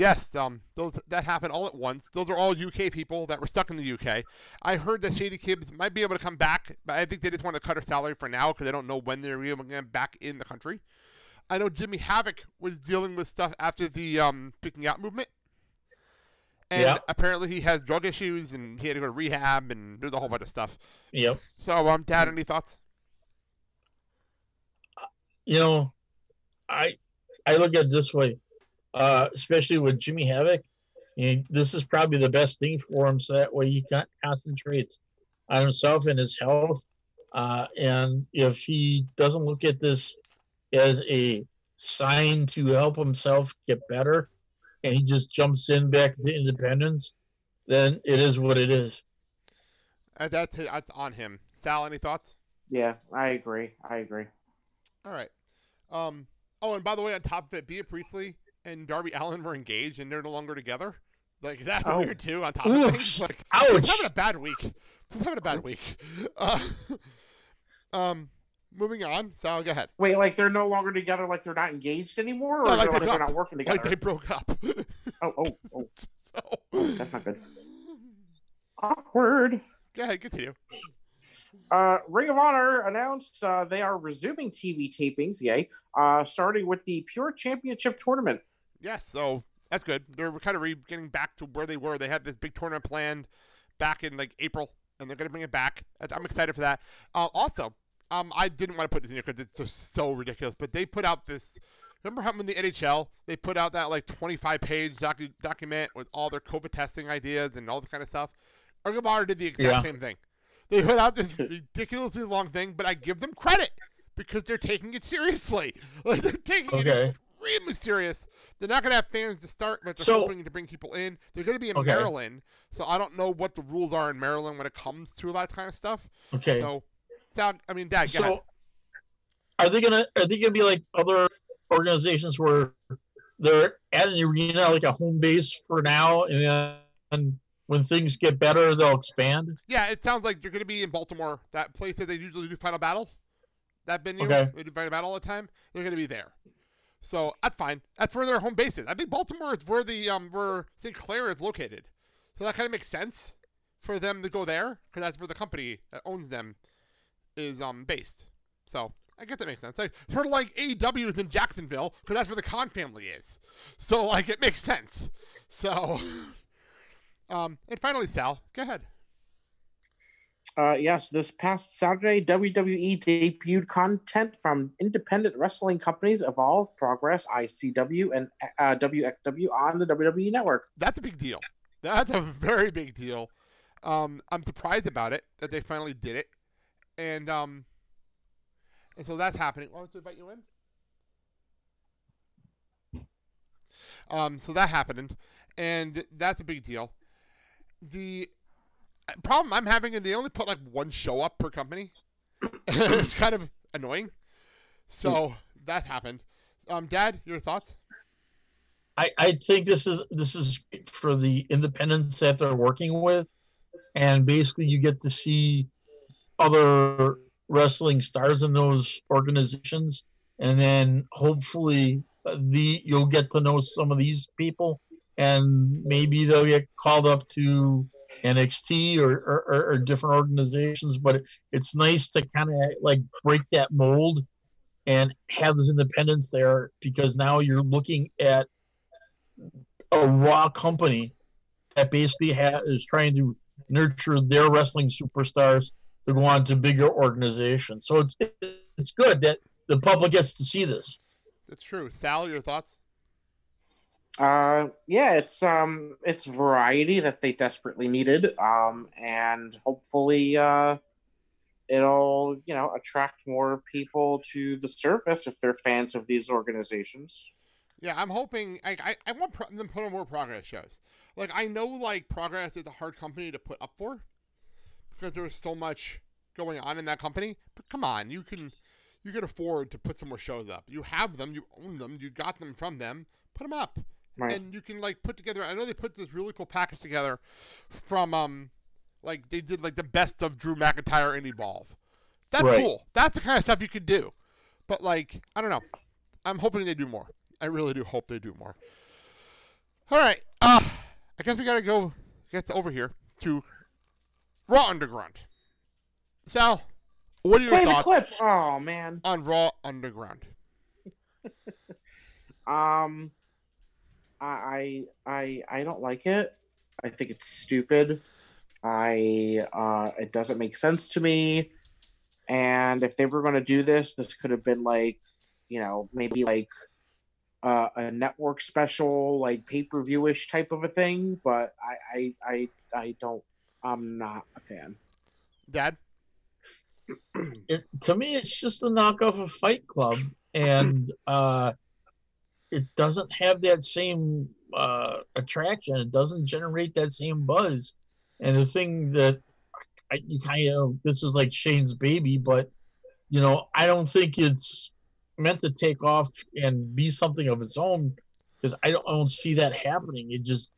Yes, um, those that happened all at once. Those are all UK people that were stuck in the UK. I heard that Sadie Gibbs might be able to come back, but I think they just want to cut her salary for now because they don't know when they're get back in the country. I know Jimmy Havoc was dealing with stuff after the um, Speaking Out movement, and Yeah. apparently he has drug issues and he had to go to rehab and there's a whole bunch of stuff. Yep. So, um, Dad, any thoughts? You know, I I look at it this way, uh, especially with Jimmy Havoc. you know, this is probably the best thing for him, so that way he con- concentrates on himself and his health. Uh, and if he doesn't look at this as a sign to help himself get better, and he just jumps in back to independence, then it is what it is. Uh, that's, that's on him. Sal, any thoughts? Yeah, I agree. I agree. All right. Um. Oh, and by the way, on top of it, Be Bea Priestley and Darby Allin were engaged, and they're no longer together. Like that's Oh. weird too. On top Oof. of things, like Ouch. having a bad week. He's having a bad week. [laughs] Uh, um. Moving on. Sal, go ahead. Wait, like they're no longer together, like they're not engaged anymore, or No, like they're, like they're not working together? Like they broke up. Oh, oh, [laughs] oh. so, That's not good. Awkward. go ahead. Continue. Uh, Ring of Honor announced uh, they are resuming TV tapings, yay, uh, starting with the Pure Championship Tournament. Yes, so that's good. They're kind of re- getting back to where they were. They had this big tournament planned back in like April, and they're going to bring it back. I'm excited for that. Uh, also, um, I didn't want to put this in here because it's just so ridiculous, but they put out this. Remember how in the NHL they put out that like 25 page docu- document with all their COVID testing ideas and all the kind of stuff? Of did the exact Yeah. same thing. They put out this [laughs] ridiculously long thing, but I give them credit because they're taking it seriously. [laughs] Like they're taking it Okay. Extremely serious. They're not going to have fans to start, but they're So- hoping to bring people in. They're going to be in Okay. Maryland, so I don't know what the rules are in Maryland when it comes to that kind of stuff. Okay. So, Sal, I mean, Dad, go ahead. So, are they gonna are they gonna be like other organizations where they're at an arena like a home base for now, and then when things get better, they'll expand? Yeah, it sounds like you're going to be in Baltimore, that place that they usually do Final Battle. That venue, Okay. they do Final Battle all the time. They're going to be there, so that's fine. That's where their home base is. I think Baltimore is where the um where Sinclair is located, so that kind of makes sense for them to go there because that's where the company that owns them is um based. So I guess that makes sense. Like of like AEW is in Jacksonville because that's where the Khan family is. So like it makes sense. So [laughs] um and finally, Sal, go ahead. Uh, yes, this past Saturday, WWE debuted content from independent wrestling companies Evolve, Progress, ICW, and uh, WXW on the WWE Network. That's a big deal. That's a very big deal. Um, I'm surprised about it that they finally did it, and um, and so that's happening. Want to invite you in? Um, so that happened, and that's a big deal. The problem I'm having is they only put like one show up per company. [laughs] it's kind of annoying. So that happened. Um, Dad, your thoughts? I, I think this is this is for the independents that they're working with, and basically you get to see other wrestling stars in those organizations, and then hopefully uh, the you'll get to know some of these people, and maybe they'll get called up to NXT or or, or, different organizations. But it's nice to kind of like break that mold and have this independence there because now you're looking at a raw company that basically ha- is trying to nurture their wrestling superstars to go on to bigger organizations. So it's it's good that the public gets to see this. That's true. Sal, your thoughts? Uh, yeah, it's um, it's variety that they desperately needed, um, and hopefully, uh, it'll you know attract more people to the surface if they're fans of these organizations. Yeah, I'm hoping. I I, I want pro- them put on more progress shows. Like I know, like progress is a hard company to put up for because there's so much going on in that company. But come on, you can you can afford to put some more shows up. You have them, you own them, you got them from them. Put them up, Right. and you can like put together. I know they put this really cool package together from um, like they did like the best of Drew McIntyre and Evolve. That's Right. cool. That's the kind of stuff you could do. But like, I don't know. I'm hoping they do more. I really do hope they do more. All right. Uh, I guess we gotta go. get over here to Raw Underground. Sal, what are your Play the clip. Oh man. on Raw Underground? [laughs] Um, I I I I don't like it. I think it's stupid. I uh, it doesn't make sense to me. And if they were going to do this, this could have been like, you know, maybe like uh, a network special, like pay per view ish type of a thing. But I I I I don't. I'm not a fan. Dad, it, to me, it's just a knockoff of Fight Club, and uh, it doesn't have that same uh, attraction. It doesn't generate that same buzz. And the thing that I, you kind of this is like Shane's baby, but you know, I don't think it's meant to take off and be something of its own because I don't, I don't see that happening. It just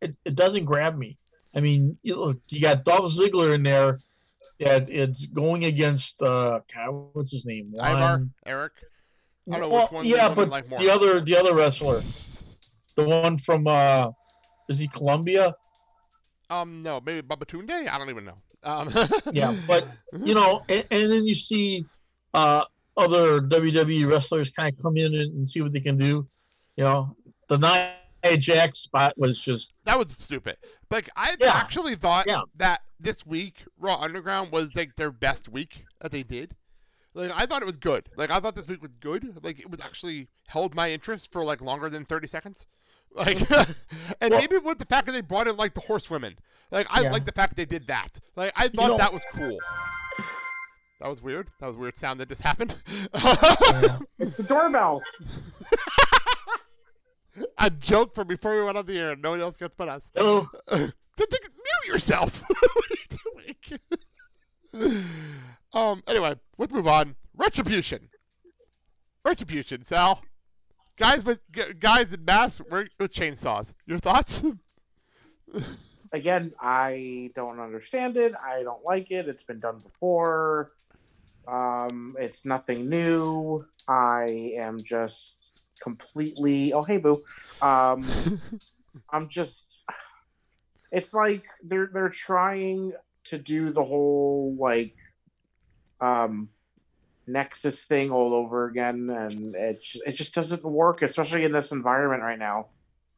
it, it doesn't grab me. I mean, you look, you got Dolph Ziggler in there. That it's going against uh, God, what's his name? Ivar, Erik. I don't know which one. yeah, but like more. the other the other wrestler, the one from uh, is he Colombia? Um, no, maybe Babatunde. I don't even know. Um, [laughs] Yeah, but you know, and, and then you see uh, other WWE wrestlers kind of come in and, and see what they can do. You know, the Nia Jax spot was just that was stupid. Like I Yeah. actually thought Yeah. that this week Raw Underground was like their best week that they did. Like I thought it was good. Like I thought this week was good. Like it was actually held my interest for like longer than thirty seconds. [laughs] Like [laughs] and Well- maybe with the fact that they brought in like the horsewomen. Like I Yeah. like the fact that they did that. Like I thought know- that was cool. That was weird. That was a weird sound that just happened. It's [laughs] The doorbell. a joke for before we went on the air. No one else gets but us. oh, So take, mute yourself. what are you doing? Um. Anyway, let's move on. Retribution. Retribution. Sal. Guys with g- guys in masks with with chainsaws. Your thoughts? [laughs] again, I don't understand it. I don't like it. It's been done before. Um, it's nothing new. I am just completely. Oh, hey, boo. Um, [laughs] I'm just. It's like they're they're trying to do the whole like, um, Nexus thing all over again, and it ju- it just doesn't work, especially in this environment right now.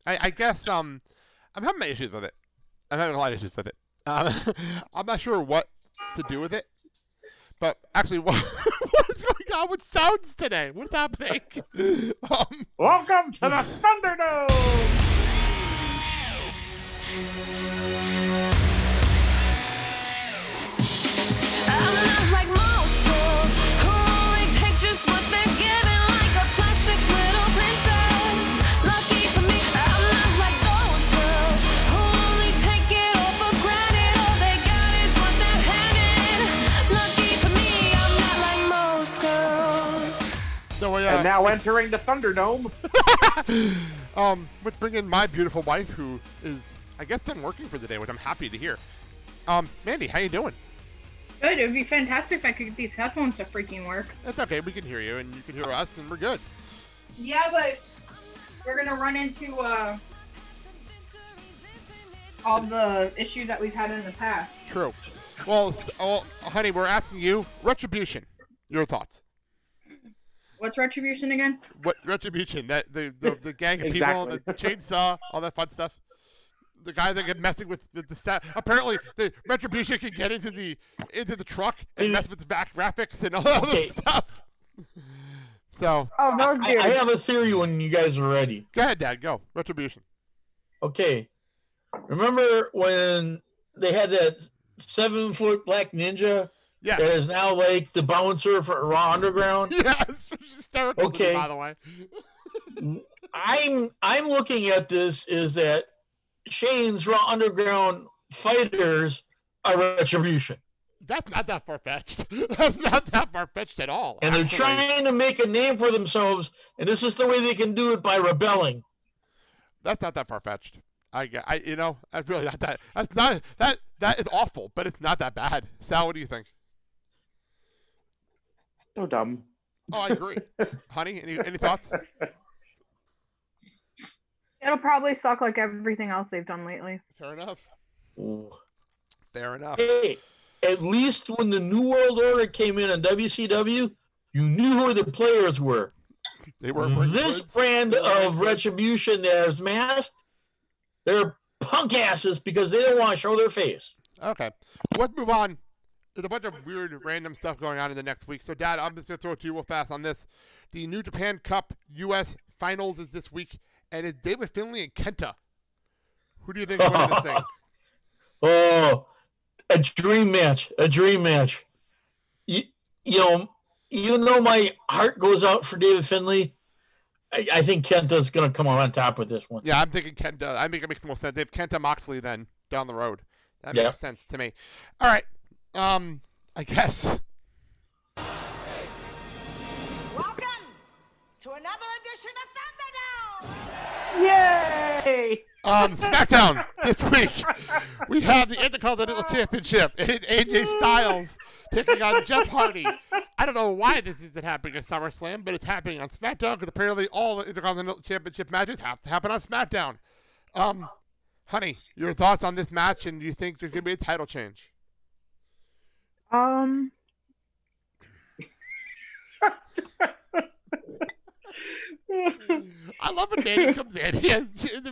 I, I guess um, I'm having my issues with it. I'm having a lot of issues with it. Um, [laughs] I'm not sure what to do with it. But actually, [laughs] what, what is going on with sounds today? What's happening? [laughs] um, Welcome to the Thunderdome. Now [laughs] entering the Thunderdome. [laughs] um, with bringing my beautiful wife, who is, I guess, done working for the day, which I'm happy to hear. Um, Mandy, how you doing? Good. It would be fantastic if I could get these headphones to freaking work. That's okay. We can hear you, and you can hear us, and we're good. Yeah, but we're gonna run into uh, all the issues that we've had in the past. True. Well, s- oh, honey, we're asking you retribution. Your thoughts? What's retribution again? What retribution? That the the, the gang of Exactly. people, the, the chainsaw, all that fun stuff. The guy that get messing with the, the staff. Apparently, the retribution can get into the into the truck and mm. mess with the back graphics and all that other stuff. [laughs] So. Oh, those I, I have a theory when you guys are ready. Go ahead, Dad. Go. Retribution. Okay. Remember when they had that seven foot black ninja? That is now like the bouncer for Raw Underground. [laughs] Yes, hysterical. to me, Okay. By the way. [laughs] I'm I'm looking at this is that Shane's Raw Underground fighters are retribution. That's not that far fetched. [laughs] That's not that far fetched at all. And they're trying to make a name for themselves, and this is the way they can do it by rebelling. That's not that far fetched. I, get- I, you know, that's really not that. That's not that. That is awful, but it's not that bad. Sal, what do you think? So dumb. Oh, I agree. [laughs] Honey, any any thoughts? It'll probably suck like everything else they've done lately. Fair enough. Fair enough. Hey, at least when the New World Order came in on WCW, you knew who the players were. They were this brand of retribution that is masked. They're punk asses because they don't want to show their face. Okay, let's move on. There's a bunch of weird, random stuff going on in the next week. So, Dad, I'm just gonna throw it to you real fast on this. The New Japan Cup U.S. Finals is this week, and it's David Finlay and Kenta. Who do you think is winning this thing? [laughs] Oh, a dream match, a dream match. You, you know, even though my heart goes out for David Finlay, I, I think Kenta's going to come on top with this one. Yeah, I'm thinking Kenta. I think it makes the most sense. They have Kenta Moxley then down the road. That Yeah. makes sense to me. All right. Um, I guess. Welcome to another edition of Thunderdome. Yay! Um, SmackDown [laughs] this week. We have the Intercontinental Championship. and It's AJ Styles taking on Jeff Hardy. I don't know why this isn't happening at SummerSlam, but it's happening on SmackDown because apparently all the Intercontinental Championship matches have to happen on SmackDown. Um, honey, your thoughts on this match, and do you think there's gonna be a title change? Um, I love when Danny comes in. He has,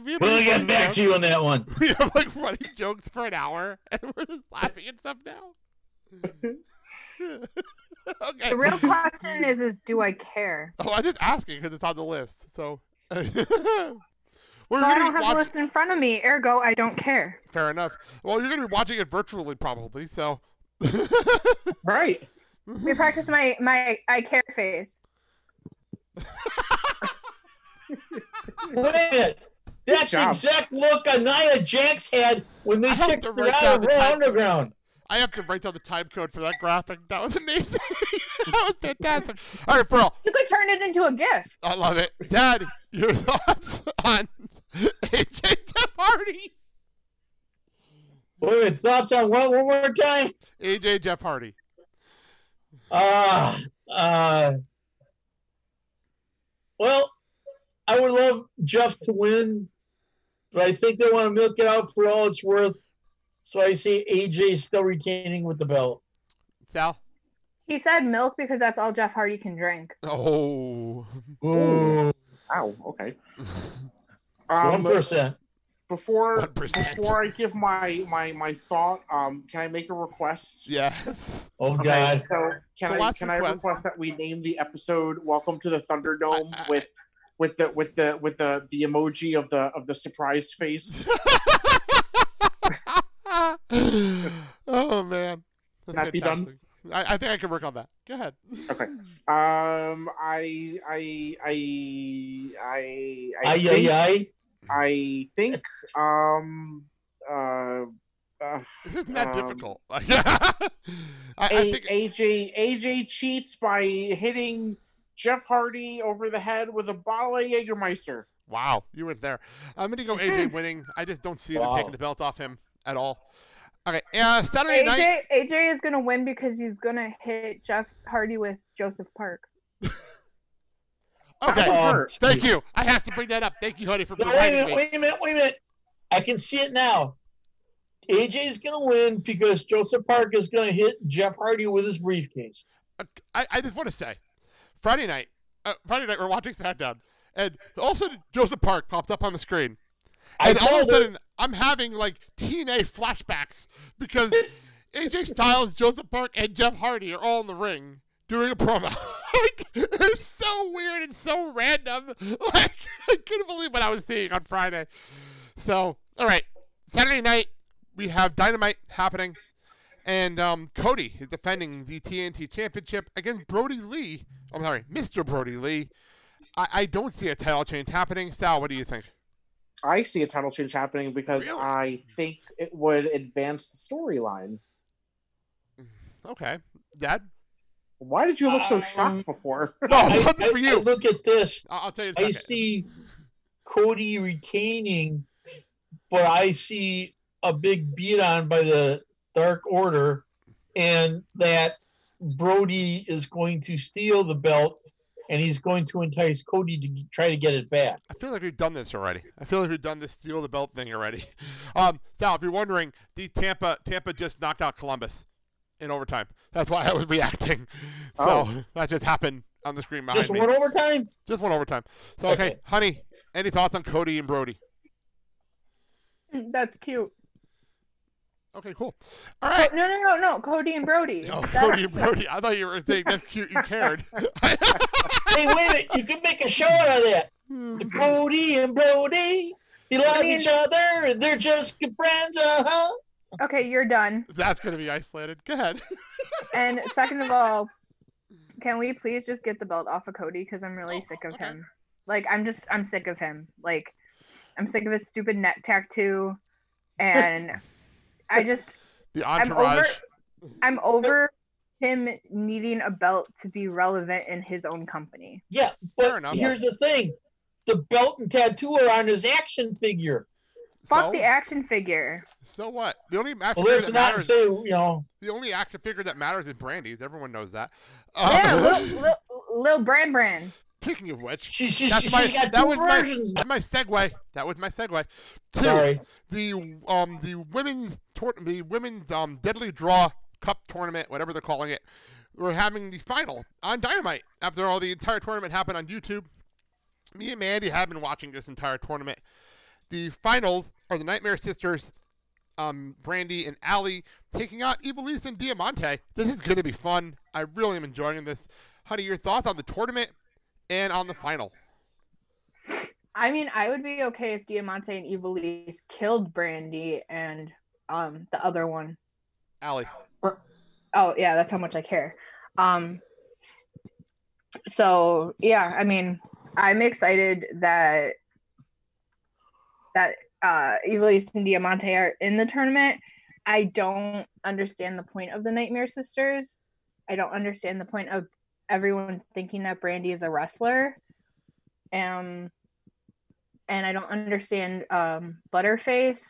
we have We'll get back jokes. to you on that one. [laughs] We have like running jokes for an hour, and we're just laughing and stuff now. [laughs] okay. the real question is, is do I care? Oh, I'm just asking because it's on the list. So [laughs] we're so I don't have watching. the list in front of me, ergo I don't care. Fair enough. Well, you're gonna be watching it virtually probably. So [laughs] right. We practice my my I care face. Wait a minute. That's the exact look Nia Jax had when they have kicked her out of the Raw time- Underground. I have to write down the time code for that graphic. That was amazing. [laughs] that was fantastic. All right, Pearl. You could turn it into a GIF. I love it. Dad, your thoughts on AJ Jeff Hardy? Wait a minute, thoughts on what one more time? AJ Jeff Hardy. Uh, uh, well, I would love Jeff to win, but I think they want to milk it out for all it's worth. So I see AJ still retaining with the belt. Sal? He said milk because that's all Jeff Hardy can drink. Oh. Ooh. Ow. Okay. One Um, percent. Before 1%. before I give my my my thought, um, can I make a request? Yes. Oh Okay, God. So can The I last can I request. request that we name the episode "Welcome to the Thunderdome" with with the with the with the the emoji of the of the surprised face? [laughs] oh man. That's That be done? I, I think I can work on that. Go ahead. Okay. Um, I I I I I Ay, think, ay, ay. I think um uh. Uh, isn't that um, difficult. [laughs] I, I A- think AJ AJ cheats by hitting Jeff Hardy over the head with a bottle of Jägermeister. Wow, you went there. I'm gonna go AJ winning. I just don't see them taking the belt off him at all. Okay, uh, Saturday night. AJ AJ is gonna win because he's gonna hit Jeff Hardy with Joseph Park. [laughs] Okay, Um, thank you. I have to bring that up. Thank you, honey, for No, wait a minute, me. wait a minute, wait a minute. I can see it now. AJ is gonna win because Joseph Park is gonna hit Jeff Hardy with his briefcase. I, I just want to say, Friday night, uh, Friday night we're watching SmackDown, and all of a sudden Joseph Park popped up on the screen, and all of a told her- sudden I'm having like TNA flashbacks because AJ Styles, Joseph Park, and Jeff Hardy are all in the ring doing a promo. [laughs] like, it's so weird and so random. [laughs] Like I couldn't believe what I was seeing on Friday. So, all right, Saturday night we have Dynamite happening. And um, Cody is defending the TNT Championship against Brodie Lee. I'm sorry, Mr. Brodie Lee. I, I don't see a title change happening. Sal, what do you think? I see a title change happening because I think it would advance the storyline. Okay, Dad. Why did you look so Um, shocked before? [laughs] No, I, nothing I- for you. I look at this. I'll, I'll tell you. In a I second. see Cody retaining, but I see a big beat on by the Dark Order, and that Brodie is going to steal the belt, and he's going to entice Cody to try to get it back. I feel like we've done this already. I feel like we've done this steal the belt thing already. [laughs] Um, Sal, if you're wondering, the Tampa Tampa just knocked out Columbus in overtime. That's why I was [laughs] reacting. So Oh. that just happened on the screen behind Just me. one overtime. Just one overtime. So okay, Okay. honey, any thoughts on Cody and Brodie? That's cute. Okay, cool. All right. No, no, no, no. Cody and Brodie. Oh, That- Cody and Brodie. I thought you were saying that's cute. You cared. [laughs] hey, wait a minute! You can make a show out of that. The Brodie and Brodie, they love mean- each other, they're just good friends. Uh huh. Okay, you're done. [laughs] That's gonna be isolated. Go ahead. [laughs] And second of all, can we please just get the belt off of Cody? Because I'm really oh, sick of him. Like, I'm just, I'm sick of him. Like, I'm sick of his stupid neck tattoo, and I just, [laughs] The I'm entourage. over, I'm over him needing a belt to be relevant in his own company. Yeah, Fair but enough. here's the thing: the belt and tattoo are on his action figure. Fuck So? the action figure. So what? The only action Well, figure that listen out and matters. say, you know, The only action figure that matters is Brandi's. Everyone knows that. Yeah, Uh, Lil, [laughs] Lil, Lil Brand Brand. Speaking of which, she, she, that's she's my, got that two was my, versions. that's my segue. That was my segue. To Sorry. the um the women's tour, the women's um Deadly Draw Cup tournament, whatever they're calling it. We're having the final on Dynamite after all the entire tournament happened on YouTube. Me and Mandy have been watching this entire tournament. The finals are the Nightmare Sisters, um, Brandi and Allie taking out Ivelisse and Diamante. This is going to be fun. I really am enjoying this. Honey, your thoughts on the tournament and on the final? I mean, I would be okay if Diamante and Ivelisse killed Brandi and um the other one. Allie. Oh yeah, that's how much I care. Um so yeah, I mean, I'm excited that that uh Ivelisse and Diamante are in the tournament. I don't understand the point of the Nightmare Sisters. I don't understand the point of everyone thinking that Brandi is a wrestler. Um and I don't understand um Butterface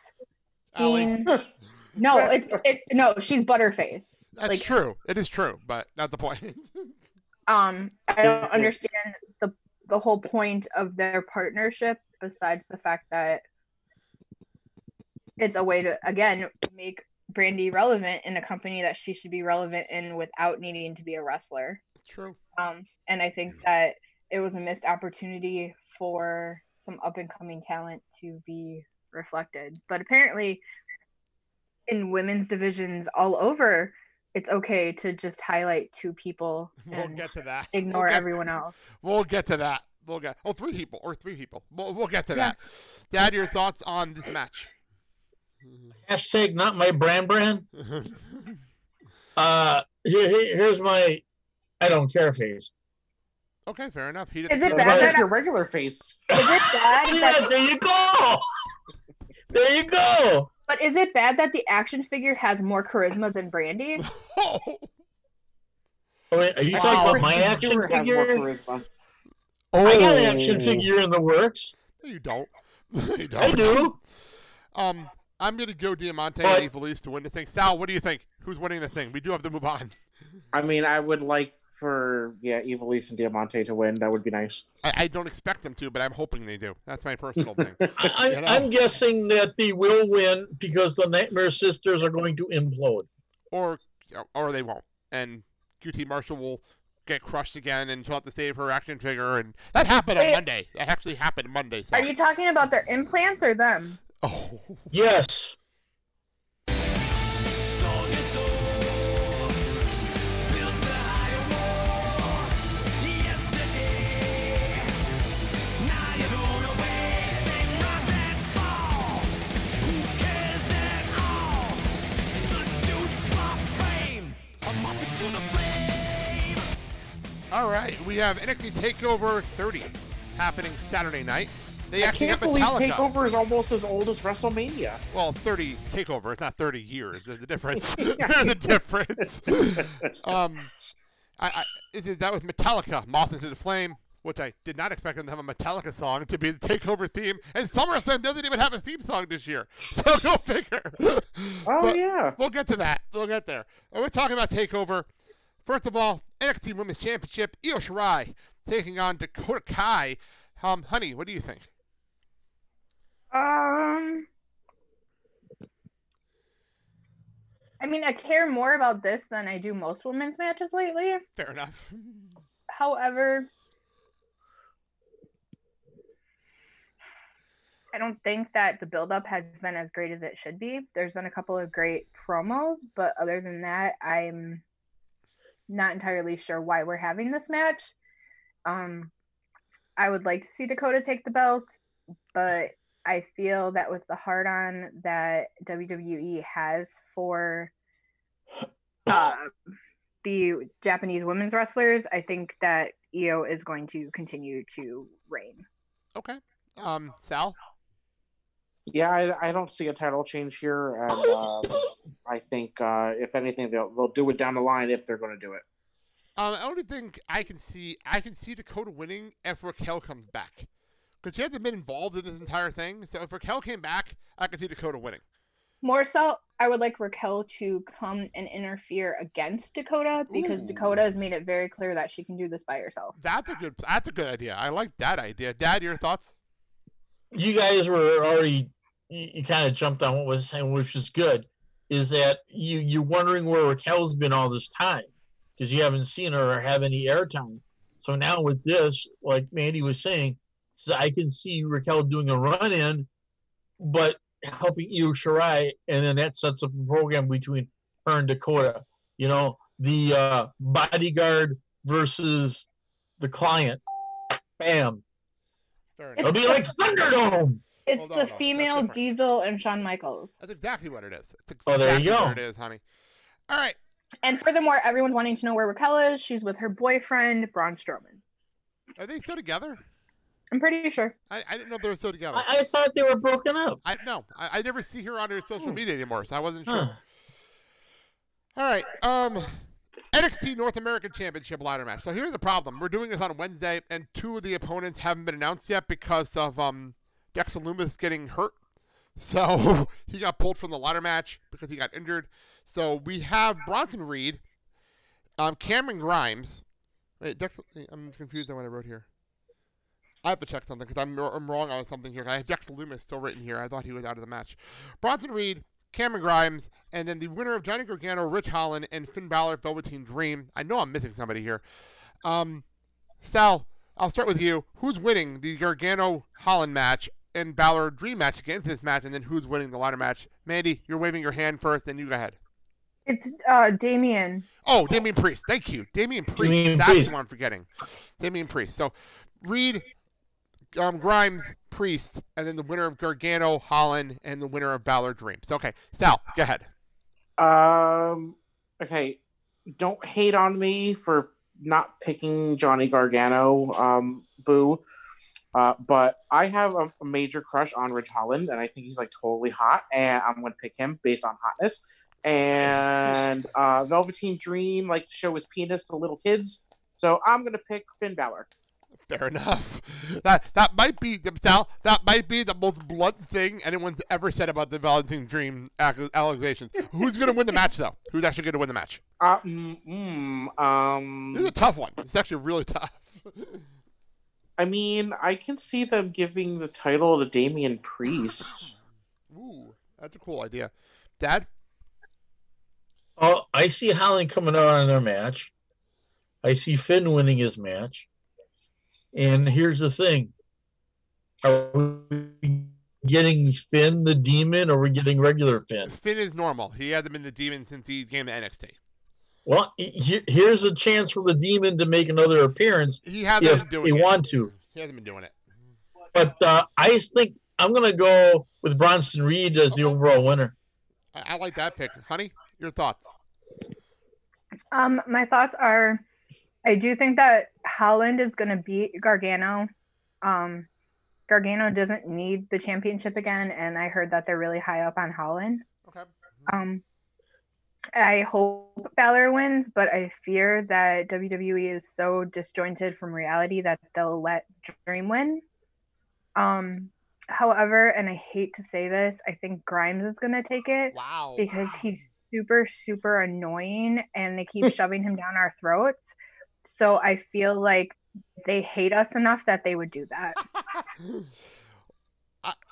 being [laughs] No, it's it no, she's Butterface. That's Like- true. It is true, but not the point. [laughs] um i don't understand the the whole point of their partnership besides the fact that it's a way to again make Brandi relevant in a company that she should be relevant in without needing to be a wrestler True. um and i think that it was a missed opportunity for some up and coming talent to be reflected but apparently in women's divisions all over it's okay to just highlight two people [laughs] We'll and get to that. [laughs] ignore We'll get- everyone else. [laughs] We'll get to that. We'll get oh three people or three people. We'll, we'll get to Yeah. that. Dad, your thoughts on this match? Hashtag not my brand brand. [laughs] Uh, here, here- here's my I don't care face. Okay, fair enough. He Is didn't. it What bad about that your regular face? is it bad [laughs] Yeah, that there you go. [laughs] There you go. but is it bad that the action figure has more charisma than Brandi? Oh, wait, are you talking think about my action Stewart has more figure? charisma. I got an action Oh. figure in the works. No, you don't. you don't. I do. Um, I'm gonna go Diamante But- and Ivelisse to win the thing. Sal, what do you think? Who's winning the thing? We do have to move on. I mean, I would like for yeah, Ivelisse and Diamante to win. That would be nice. I, I don't expect them to, but I'm hoping they do. That's my personal thing. [laughs] I, You know? I'm guessing that they will win because the Nightmare Sisters are going to implode. or or they won't. And QT Marshall will get crushed again, and she'll have to save her action figure. And that happened on Monday. That actually happened Monday. So. Are you talking about their implants or them? Oh. Yes. All right, we have NXT Takeover 30 happening Saturday night. They I actually can't have believe Metallica. Takeover is almost as old as WrestleMania. Well, 30 Takeover. It's not 30 years. There's a difference. [laughs] [laughs] There's a difference. [laughs] um, I, I, is, is that was Metallica, Moth into the Flame, which I did not expect them to have a Metallica song to be the Takeover theme. And SummerSlam doesn't even have a theme song this year. So go figure. Oh yeah. We'll get to that. We'll get there. And we're talking about Takeover. First of all, NXT Women's Championship, Io Shirai taking on Dakota Kai. Um, honey, what do you think? Um, I mean, I care more about this than I do most women's matches lately. Fair enough. However, I don't think that the build-up has been as great as it should be. There's been a couple of great promos, but other than that, I'm not entirely sure why we're having this match. Um, I would like to see Dakota take the belt, but I feel that with the hard on that WWE has for uh, the Japanese women's wrestlers, I think that Io is going to continue to reign. Okay. Um, Sal? Yeah, I, I don't see a title change here, and um, I think uh, if anything, they'll they'll do it down the line if they're going to do it. Um, the only thing I can see, I can see Dakota winning if Raquel comes back, because she hasn't been involved in this entire thing. So if Raquel came back, I could see Dakota winning. More so, I would like Raquel to come and interfere against Dakota because Ooh. Dakota has made it very clear that she can do this by herself. That's a good. That's a good idea. I like that idea. Dad, your thoughts? You guys were already you, you kind of jumped on what was saying, which is good. Is that you you're wondering where Raquel's been all this time because you haven't seen her or have any airtime. So now with this, like Mandy was saying, so I can see Raquel doing a run in, but helping Io Shirai, and then that sets up a program between her and Dakota. You know, the uh, bodyguard versus the client. Bam. It'll be like Thunderdome. It's Hold the on, hold on. female Diesel and Shawn Michaels. That's exactly what it is. That's Oh, there you go. What it is, honey. All right. And furthermore, everyone's wanting to know where Raquel is. She's with her boyfriend, Braun Strowman. Are they still together? I'm pretty sure. I, I didn't know they were still together. I, I thought they were broken up. I no, I, I never see her on her social media anymore, so I wasn't sure. Huh. All right, um, NXT North American Championship ladder match. So here's the problem: we're doing this on Wednesday, and two of the opponents haven't been announced yet because of um Dexter Lumis getting hurt. So [laughs] he got pulled from the ladder match because he got injured. So we have Bronson Reed, um, Cameron Grimes. Wait, Dex, I'm confused on what I wrote here. I have to check something because I'm, I'm wrong on something here. I have Dex Lumis still written here. I thought he was out of the match. Bronson Reed, Cameron Grimes, and then the winner of Johnny Gargano, Ridge Holland, and Finn Balor, Velveteen Dream. I know I'm missing somebody here. Um, Sal, I'll start with you. Who's winning the Gargano Holland match and Balor Dream match against this match, and then who's winning the ladder match? Mandy, you're waving your hand first, and you go ahead. It's uh Damien. Oh, Damian Priest. Thank you. Damian Priest. Damian That's Priest. who I'm forgetting. Damian Priest. So Reed, um, Grimes, Priest, and then the winner of Gargano, Holland, and the winner of Balor Dreams. Okay, Sal, go ahead. Um. Okay. Don't hate on me for not picking Johnny Gargano. Um. Boo. Uh, but I have a, a major crush on Ridge Holland, and I think he's like totally hot, and I'm to pick him based on hotness. and uh, Velveteen Dream likes to show his penis to little kids. So I'm gonna pick Finn Balor. Fair enough. That that might be Sal. That might be the most blunt thing anyone's ever said about the Velveteen Dream ac- allegations. Who's going to win the match though? Who's actually going to win the match? Uh, mm, mm, um, This is a tough one. It's actually really tough. [laughs] I mean, I can see them giving the title to Damian Priest. [sighs] Ooh, that's a cool idea. Dad, Oh, I see Holland coming out on their match. I see Finn winning his match. And here's the thing. Are we getting Finn the demon or are we getting regular Finn? Finn is normal. He hasn't been the demon since he came to NXT. Well, here's a chance for the demon to make another appearance He hasn't if been doing they it. want to. He hasn't been doing it. But uh, I think I'm going to go with Bronson Reed as the overall winner. I, I like that pick, honey. Your thoughts? Um, my thoughts are, I do think that Holland is going to beat Gargano. Um, Gargano doesn't need the championship again, and I heard that they're really high up on Holland. Okay. Um, I hope Balor wins, but I fear that WWE is so disjointed from reality that they'll let Dream win. Um, however, and I hate to say this, I think Grimes is going to take it. Wow. Because he's super, super annoying and they keep [laughs] shoving him down our throats. So I feel like they hate us enough that they would do that. [laughs]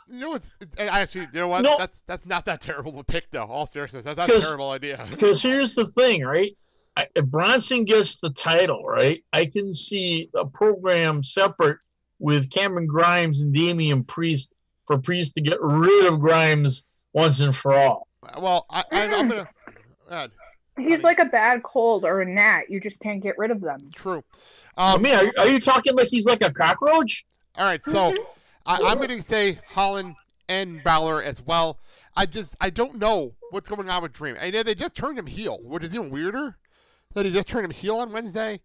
You know what's it's, I actually you know what? No. That's that's not that terrible to pick though. All seriousness, that's not a terrible idea. [laughs] Because here's the thing, right? I, if Bronson gets the title, right, I can see a program separate with Cameron Grimes and Damian Priest for Priest to get rid of Grimes once and for all. Well, I, I I'm gonna. [clears throat] go ahead. He's like a bad cold or a gnat. You just can't get rid of them. True. I Um, mean, are, are you talking like he's like a cockroach? All right, so I, I'm going to say Holland and Balor as well. I just I don't know what's going on with Dream. I know they just turned him heel, which is even weirder. That he just turned him heel on Wednesday.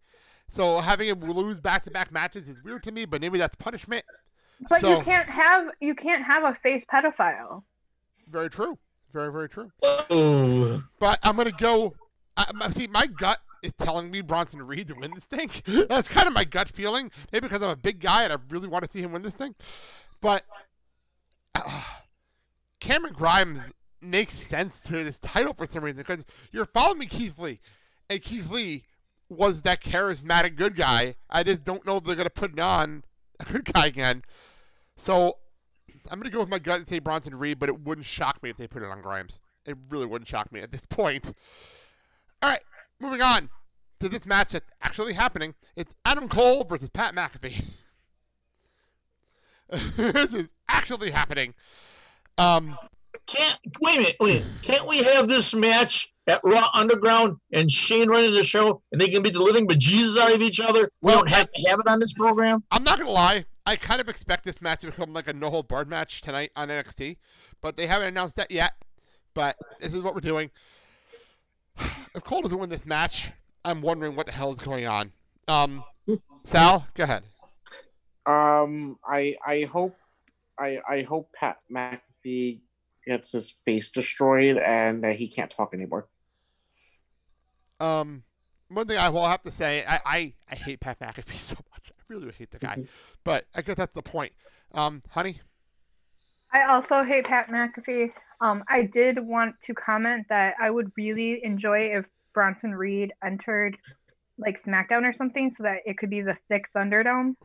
So having him lose back-to-back matches is weird to me, but maybe that's punishment. But so you can't have you can't have a face pedophile. very true, very very true. But I'm gonna go. I, see, my gut is telling me Bronson Reed to win this thing. [laughs] That's kind of my gut feeling. Maybe because I'm a big guy and I really want to see him win this thing. But uh, [sighs] Cameron Grimes makes sense to this title for some reason because you're following me, Keith Lee, and Keith Lee was that charismatic good guy. I just don't know if they're gonna put it on a good guy again. So I'm gonna go with my gut and say Bronson Reed, but it wouldn't shock me if they put it on Grimes. It really wouldn't shock me at this [laughs] point. All right, moving on to this match that's actually happening. It's Adam Cole versus Pat McAfee. [laughs] this is actually happening. Um, can't wait a minute, wait. Can't we have this match at Raw Underground and Shane running the show, and they can be the living bejesus out of each other? We don't have to have it on this program. I'm not gonna lie. I kind of expect this match to become like a no hold barred match tonight on NXT, but they haven't announced that yet. But this is what we're doing. [sighs] If Cole doesn't win this match, I'm wondering what the hell is going on. Um, Sal, go ahead. Um, I I hope I I hope Pat McAfee gets his face destroyed and uh, he can't talk anymore. Um, one thing I will have to say, I, I, I hate Pat McAfee [laughs] so much. I really hate the guy, but I guess that's the point. Um, honey, I also hate Pat McAfee. Um, I did want to comment that I would really enjoy if Bronson Reed entered like SmackDown or something, so that it could be the thick Thunderdome.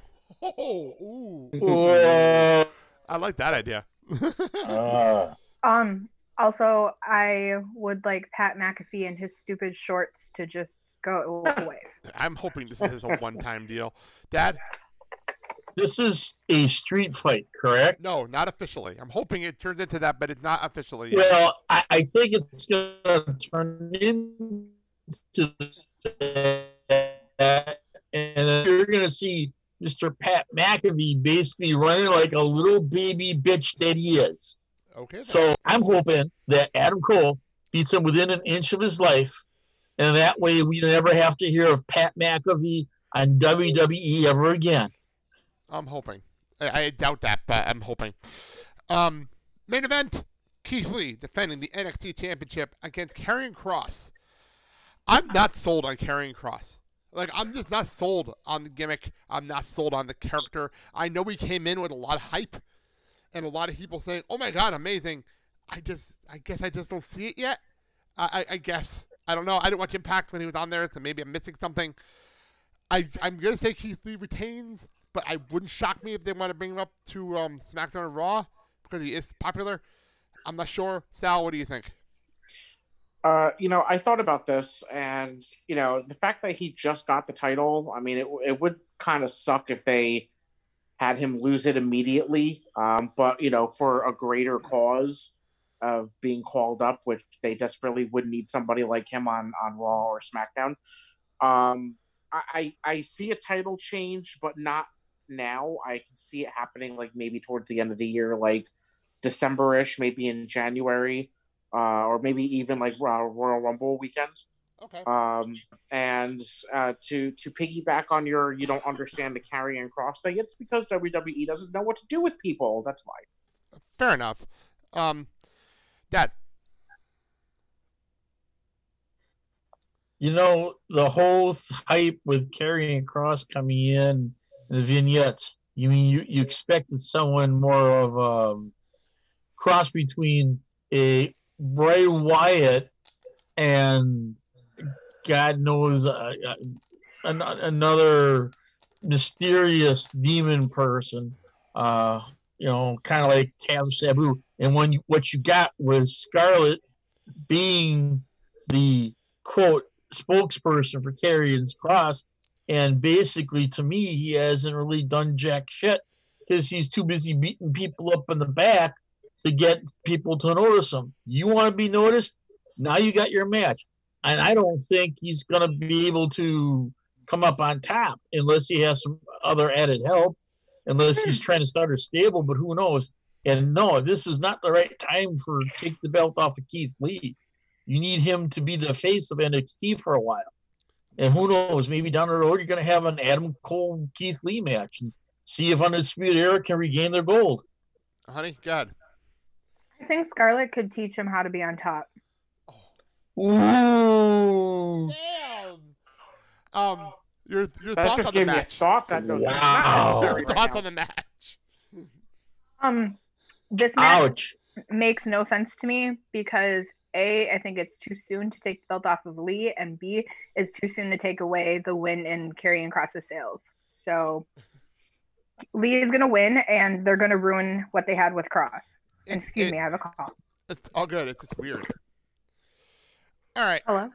Oh, Whoa. [laughs] I like that idea. [laughs] Ah. Um, also, I would like Pat McAfee and his stupid shorts to just go [laughs] away. I'm hoping this is a one-time deal. Dad, This is a street fight, correct? no, not officially. I'm hoping it turns into that, but it's not officially. Yet. Well, I, I think it's going to turn into that, and you're going to see Mr. Pat McAfee basically running like a little baby bitch that he is. Okay. then. So I'm hoping that Adam Cole beats him within an inch of his life, and that way we never have to hear of Pat McAfee on WWE ever again. I'm hoping. I, I doubt that, but I'm hoping. Um, main event: Keith Lee defending the NXT Championship against Karrion Cross. I'm not sold on Karrion Cross. Like I'm just not sold on the gimmick. I'm not sold on the character. I know he came in with a lot of hype and a lot of people saying, "Oh my God, amazing." I just, I guess I just don't see it yet. I, I, I guess I don't know. I didn't watch Impact when he was on there, so maybe I'm missing something. I, I'm gonna say Keith Lee retains, but I wouldn't shock me if they want to bring him up to um, SmackDown and Raw because he is popular. I'm not sure. Sal, what do you think? Uh, you know, I thought about this, and you know, the fact that he just got the title. I mean, it it would kind of suck if they had him lose it immediately. Um, but you know, for a greater cause of being called up, which they desperately would need somebody like him on on Raw or SmackDown. Um, I I, see a title change, but not now. I can see it happening like maybe towards the end of the year, like December-ish, maybe in January uh, or maybe even like Royal Rumble weekend. Okay. Um, and uh, to to piggyback on your you don't understand the Karrion Cross thing, it's because WWE doesn't know what to do with people. That's why. Fair enough. Um, Dad. You know, the whole hype with Karrion Cross coming in, the vignettes. You mean you, you expected someone more of a um, cross between a Bray Wyatt and God knows uh, uh, an- another mysterious demon person. Uh, you know, kind of like Tam Sabu. And when you, what you got was Scarlett being the quote spokesperson for Karrion's Cross, and basically to me he hasn't really done jack shit because he's too busy beating people up in the back to get people to notice him. You want to be noticed? Now you got your match. And I don't think he's going to be able to come up on top unless he has some other added help, unless he's hmm. trying to start a stable, but who knows? And no, this is not the right time for take the belt off of Keith Lee. You need him to be the face of NXT for a while. And who knows, maybe down the road you're going to have an Adam Cole Keith Lee match and see if Undisputed Era can regain their gold. Honey, God. I think Scarlett could teach him how to be on top. Ooh. Damn. Um, your your That thoughts just on the gave me a match? thought that doesn't Wow. [laughs] Your right thoughts now. on the match? Um, this match Ouch. makes no sense to me because A, I think it's too soon to take the belt off of Lee, and B, it's too soon to take away the win in Karrion Cross's sales. So Lee is gonna win, and they're gonna ruin what they had with Cross. It- excuse it- me, I have a call. It's all good. It's just weird. All right. Hello.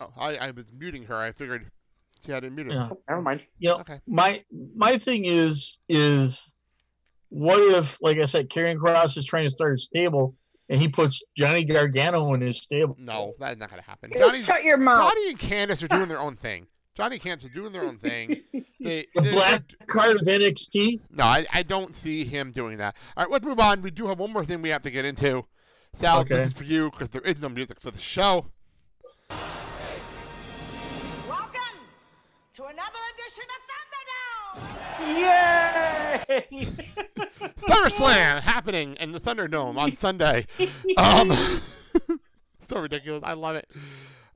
Oh, I, I was muting her. I figured she had it muted. Yeah. Oh, never mind. You know, Okay. my my thing is is what if, like I said, Karrion Cross is trying to start a stable and he puts Johnny Gargano in his stable? No, that's not gonna happen. Johnny, shut your mouth. Johnny and Candace are doing their own thing. Johnny and Candace are doing their own thing. [laughs] They, The they- black card of NXT. No, I, I don't see him doing that. All right, let's move on. We do have one more thing we have to get into. Sal, Okay. this is for you because there is no music for the show. Welcome to another edition of Thunderdome. Yay! [laughs] SummerSlam happening in the Thunderdome on Sunday. Um, [laughs] so ridiculous. I love it.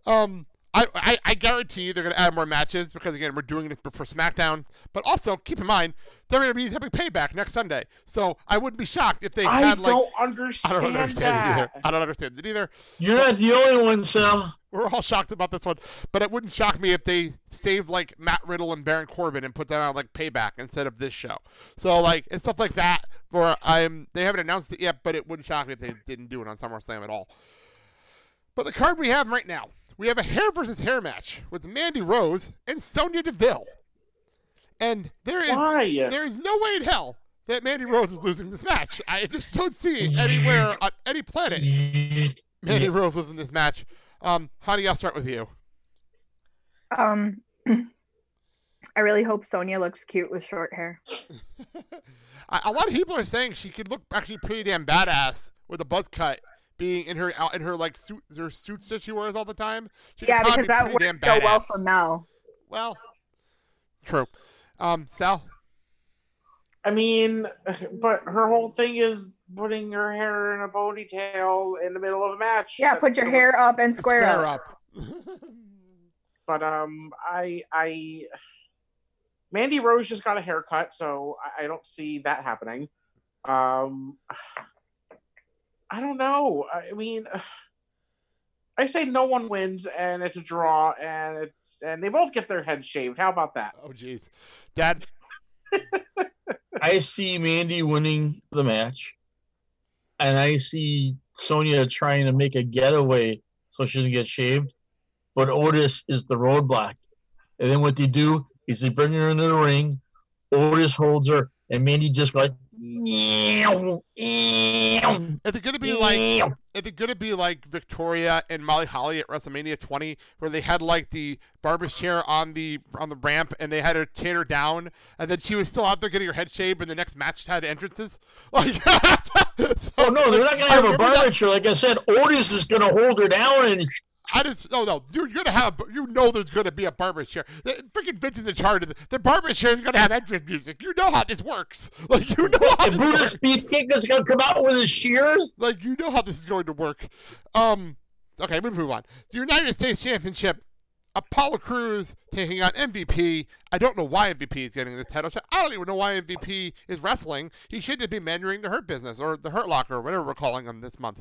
Um, I, I, I guarantee they're going to add more matches because, again, we're doing this for SmackDown. But also, keep in mind, they're going to be having payback next Sunday. So I wouldn't be shocked if they I had, like. don't understand I don't understand it either. I don't understand it either. You're not the only one, Sam. We're all shocked about this one, but it wouldn't shock me if they saved like Matt Riddle and Baron Corbin and put that on like Payback instead of this show. So like and stuff like that. For I'm they haven't announced it yet, but it wouldn't shock me if they didn't do it on SummerSlam at all. But the card we have right now, we have a hair versus hair match with Mandy Rose and Sonya Deville, and there is Why? there is no way in hell that Mandy Rose is losing this match. I just don't see anywhere on any planet. Mandy Rose was in this match. Um, honey, I'll start with you. Um, [clears throat] I really hope Sonya looks cute with short hair. [laughs] a a lot of people are saying she could look actually pretty damn badass with a buzz cut, being in her out in her like suit, her suits that she wears all the time. She could yeah, probably because be that pretty works damn so well for Mel. Well, true. Um, Sal. I mean, but her whole thing is putting her hair in a ponytail in the middle of a match. Yeah, put your hair up and square, Square up. up. [laughs] But um, I I Mandy Rose just got a haircut, so I, I don't see that happening. Um, I don't know. I mean, [sighs] I say no one wins, and it's a draw, and it's and they both get their heads shaved. How about that? Oh, jeez, Dad. [laughs] I see Mandy winning the match, and I see Sonya trying to make a getaway so she doesn't get shaved. But Otis is the roadblock. And then what they do is they bring her into the ring. Otis holds her, and Mandy just goes. Is it gonna be like? Is it gonna be like Victoria and Molly Holly at WrestleMania 20, where they had like the barber chair on the on the ramp, and they had her chair her down, and then she was still out there getting her head shaved, and the next match had entrances? [laughs] Like, oh no, they're not gonna have a barber chair. Like I said, Otis is gonna hold her down, and I just no no. You're gonna have you know there's gonna be a barber chair. The, freaking Vince is in charge of the, the barber chair is gonna have entrance music. You know how this works. [laughs] Like you know how this Brutus. Beefcake is gonna come out with his shears. Like you know how this is going to work. Um. Okay, we move on. The United States Championship. Apollo Crews taking on MVP. I don't know why MVP is getting this title shot. I don't even know why MVP is wrestling. He should just be mentoring the Hurt Business or the Hurt Locker, or whatever we're calling him this month.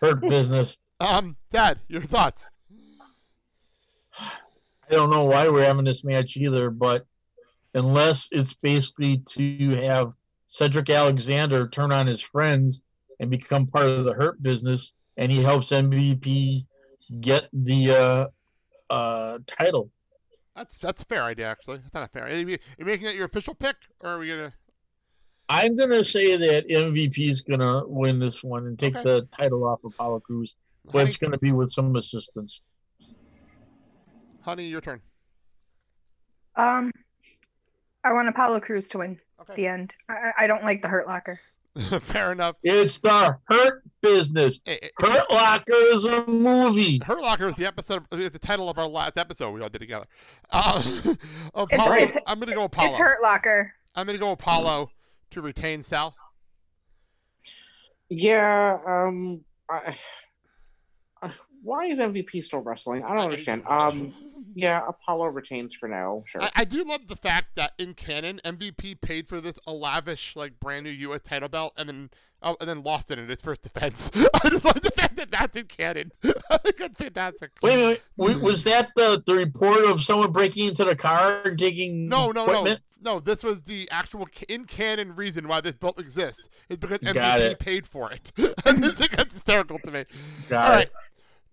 Hurt business. Um, Dad, your thoughts? I don't know why we're having this match either, but unless it's basically to have Cedric Alexander turn on his friends and become part of the Hurt business, and he helps MVP get the uh, uh, title. That's that's a fair idea, actually. That's not a fair. Are you, are you making that your official pick, or are we gonna? I'm gonna say that MVP is gonna win this one and take Okay. the title off of Apollo Crews, but it's gonna be with some assistance. Honey, your turn. Um, I want Apollo Crews to win. At the end. I, I- I don't like the Hurt Locker. [laughs] fair enough. It's the Hurt business. Hurt Locker is a movie. Hurt Locker is the episode, is the title of our last episode we all did together. Uh, [laughs] Apollo. it's- I'm gonna go Apollo. It's Hurt Locker. I'm gonna go Apollo to retain Sal. Yeah. Um. I, why is MVP still wrestling? I don't understand. Um. [laughs] Yeah, Apollo retains for now. Sure. I, I do love the fact that in canon, MVP paid for this a lavish, like brand new U.S. title belt, and then oh, and then lost it in its first defense. [laughs] I just love the fact that that's in canon. [laughs] That's fantastic. Wait a minute. wa- Was that the, the report of someone breaking into the car and taking No, no, equipment? no, no. This was the actual in canon reason why this belt exists is because Got MVP it. paid for it. and this is hysterical to me. Got All it.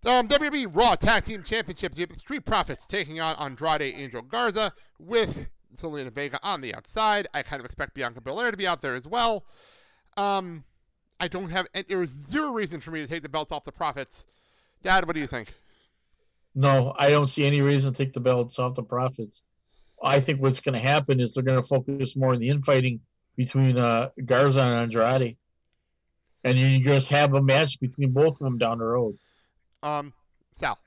Um, WWE Raw Tag Team Championships. You have the Street Profits taking on Andrade Angel Garza with Zelina Vega on the outside. I kind of expect Bianca Belair to be out there as well. Um, I don't have. and There was zero reason for me to take the belts off the Profits. Dad, what do you think? No, I don't see any reason to take the belts off the Profits. I think what's going to happen is they're going to focus more on the infighting between uh, Garza and Andrade. And you just have a match between both of them down the road. Um, Sal.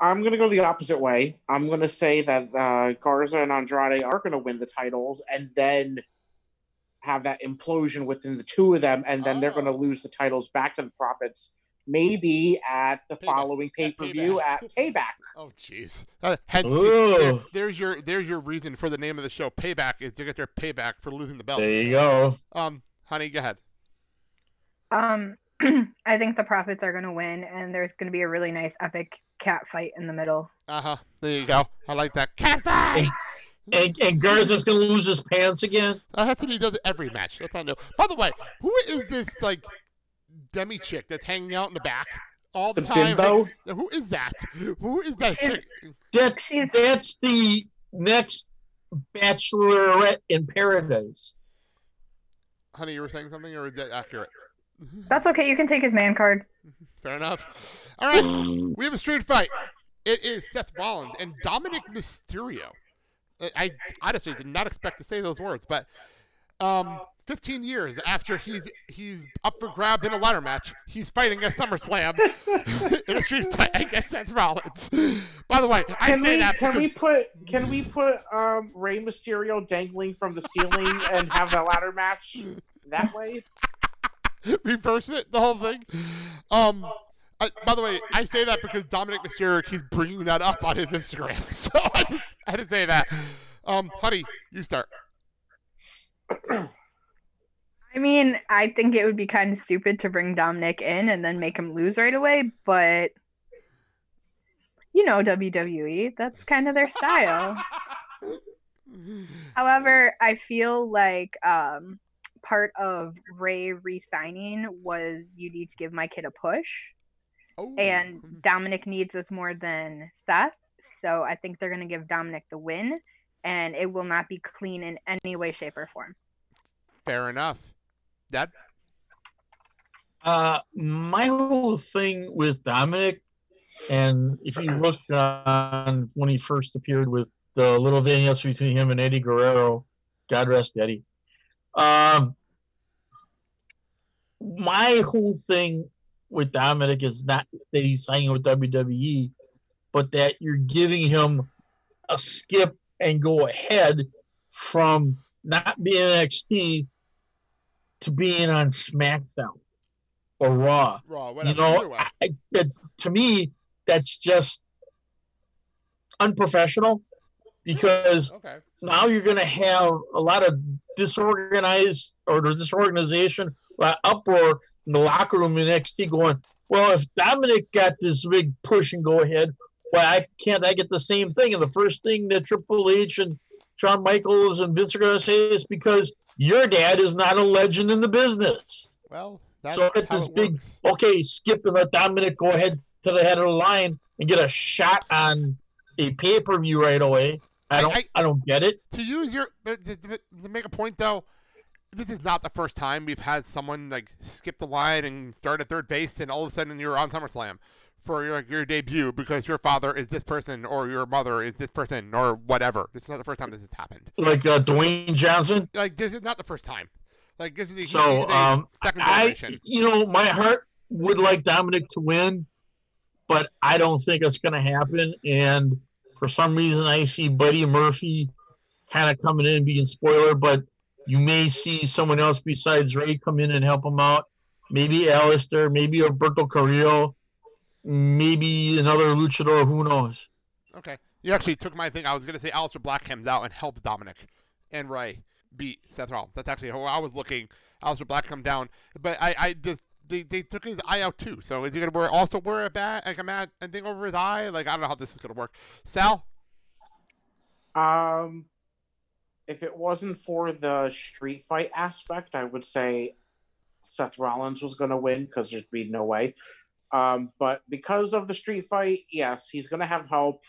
I'm gonna go the opposite way. I'm gonna say that uh, Garza and Andrade are gonna win the titles, and then have that implosion within the two of them, and then they're gonna lose the titles back to the Profits. Maybe at the following pay per view at Payback. [laughs] Oh, jeez. Uh, hence, the, Ooh. there, there's your there's your reason for the name of the show. Payback is to get their payback for losing the belt. There you go. Um, honey, go ahead. Um, [clears throat] I think the Profits are going to win, and there's going to be a really nice epic cat fight in the middle. Uh huh. There you go. I like that. Cat fight. And, and Garza's going to lose his pants again. Uh, that's what he does every match. That's not new. By the way, who is this like demi chick that's hanging out in the back all the, The time? bimbo? Like, who is that? Who is that chick? That's, that's the next Bachelorette in Paradise. Honey, you were saying something, or is that accurate? That's okay. You can take his man card. Fair enough. All right, [laughs] we have a street fight. It is Seth Rollins and Dominic Mysterio. I- I honestly did not expect to say those words, but Um, 15 years after he's he's up for grab in a ladder match, he's fighting at SummerSlam [laughs] in a street fight against Seth Rollins. By the way, I Can say we that can we put can we put um, Rey Mysterio dangling from the ceiling and have a ladder match that way? [laughs] reverse it, the whole thing. Um, I, by the way, I say that because Dominic Mysterio keeps bringing that up on his Instagram, [laughs] so I just had to say that. Um, honey, you start. I mean, I think it would be kind of stupid to bring Dominic in and then make him lose right away, but you know WWE, that's kind of their style. [laughs] However, I feel like um, part of Rey re-signing was you need to give my kid a push, and Dominic needs us more than Seth. So I think they're going to give Dominic the win, and it will not be clean in any way, shape, or form. Fair enough. Dad? Uh, my whole thing with Dominic, and if you look on when he first appeared with the little vignettes between him and Eddie Guerrero, God rest Eddie. Um, my whole thing with Dominic is not that he's signing with WWE, but that you're giving him a skip and go ahead from not being NXT to being on SmackDown or Raw. Raw, whatever. either know. I, that, to me, that's just unprofessional because Okay. Now you're going to have a lot of disorganized or disorganization, uproar in the locker room in NXT going, well, if Dominic got this big push and go ahead, why I can't I get the same thing? And the first thing that Triple H and Shawn Michaels and Vince are going to say is because your dad is not a legend in the business. Well, that's so how this big, works. okay, skip and let Dominic go ahead to the head of the line and get a shot on a pay per view right away. I don't, I, don't get it. To use your to, to- make a point though, this is not the first time we've had someone like skip the line and start at third base, and all of a sudden you're on SummerSlam for your your debut because your father is this person or your mother is this person or whatever. This is not the first time this has happened. Like uh, Dwayne Johnson. Like this is not the first time. Like this is a, So, um, second I, you know, my heart would like Dominic to win, but I don't think it's going to happen. And for some reason, I see Buddy Murphy kind of coming in and being spoiler, but you may see someone else besides Rey come in and help him out. Maybe Aleister, maybe Alberto Carrillo, maybe another luchador. Who knows? Okay. You actually took my thing. I was going to say Aleister Black comes out and helps Dominic and Rey beat Seth Rollins. That's actually how I was looking. Aleister Black come down, but I, I just they, they took his eye out too. So is he going to wear also wear a bat like a mat and thing over his eye? Like I don't know how this is going to work. Sal, Um, if it wasn't for the street fight aspect, I would say Seth Rollins was going to win because there'd be no way. Um, but because of the street fight, yes, he's going to have help.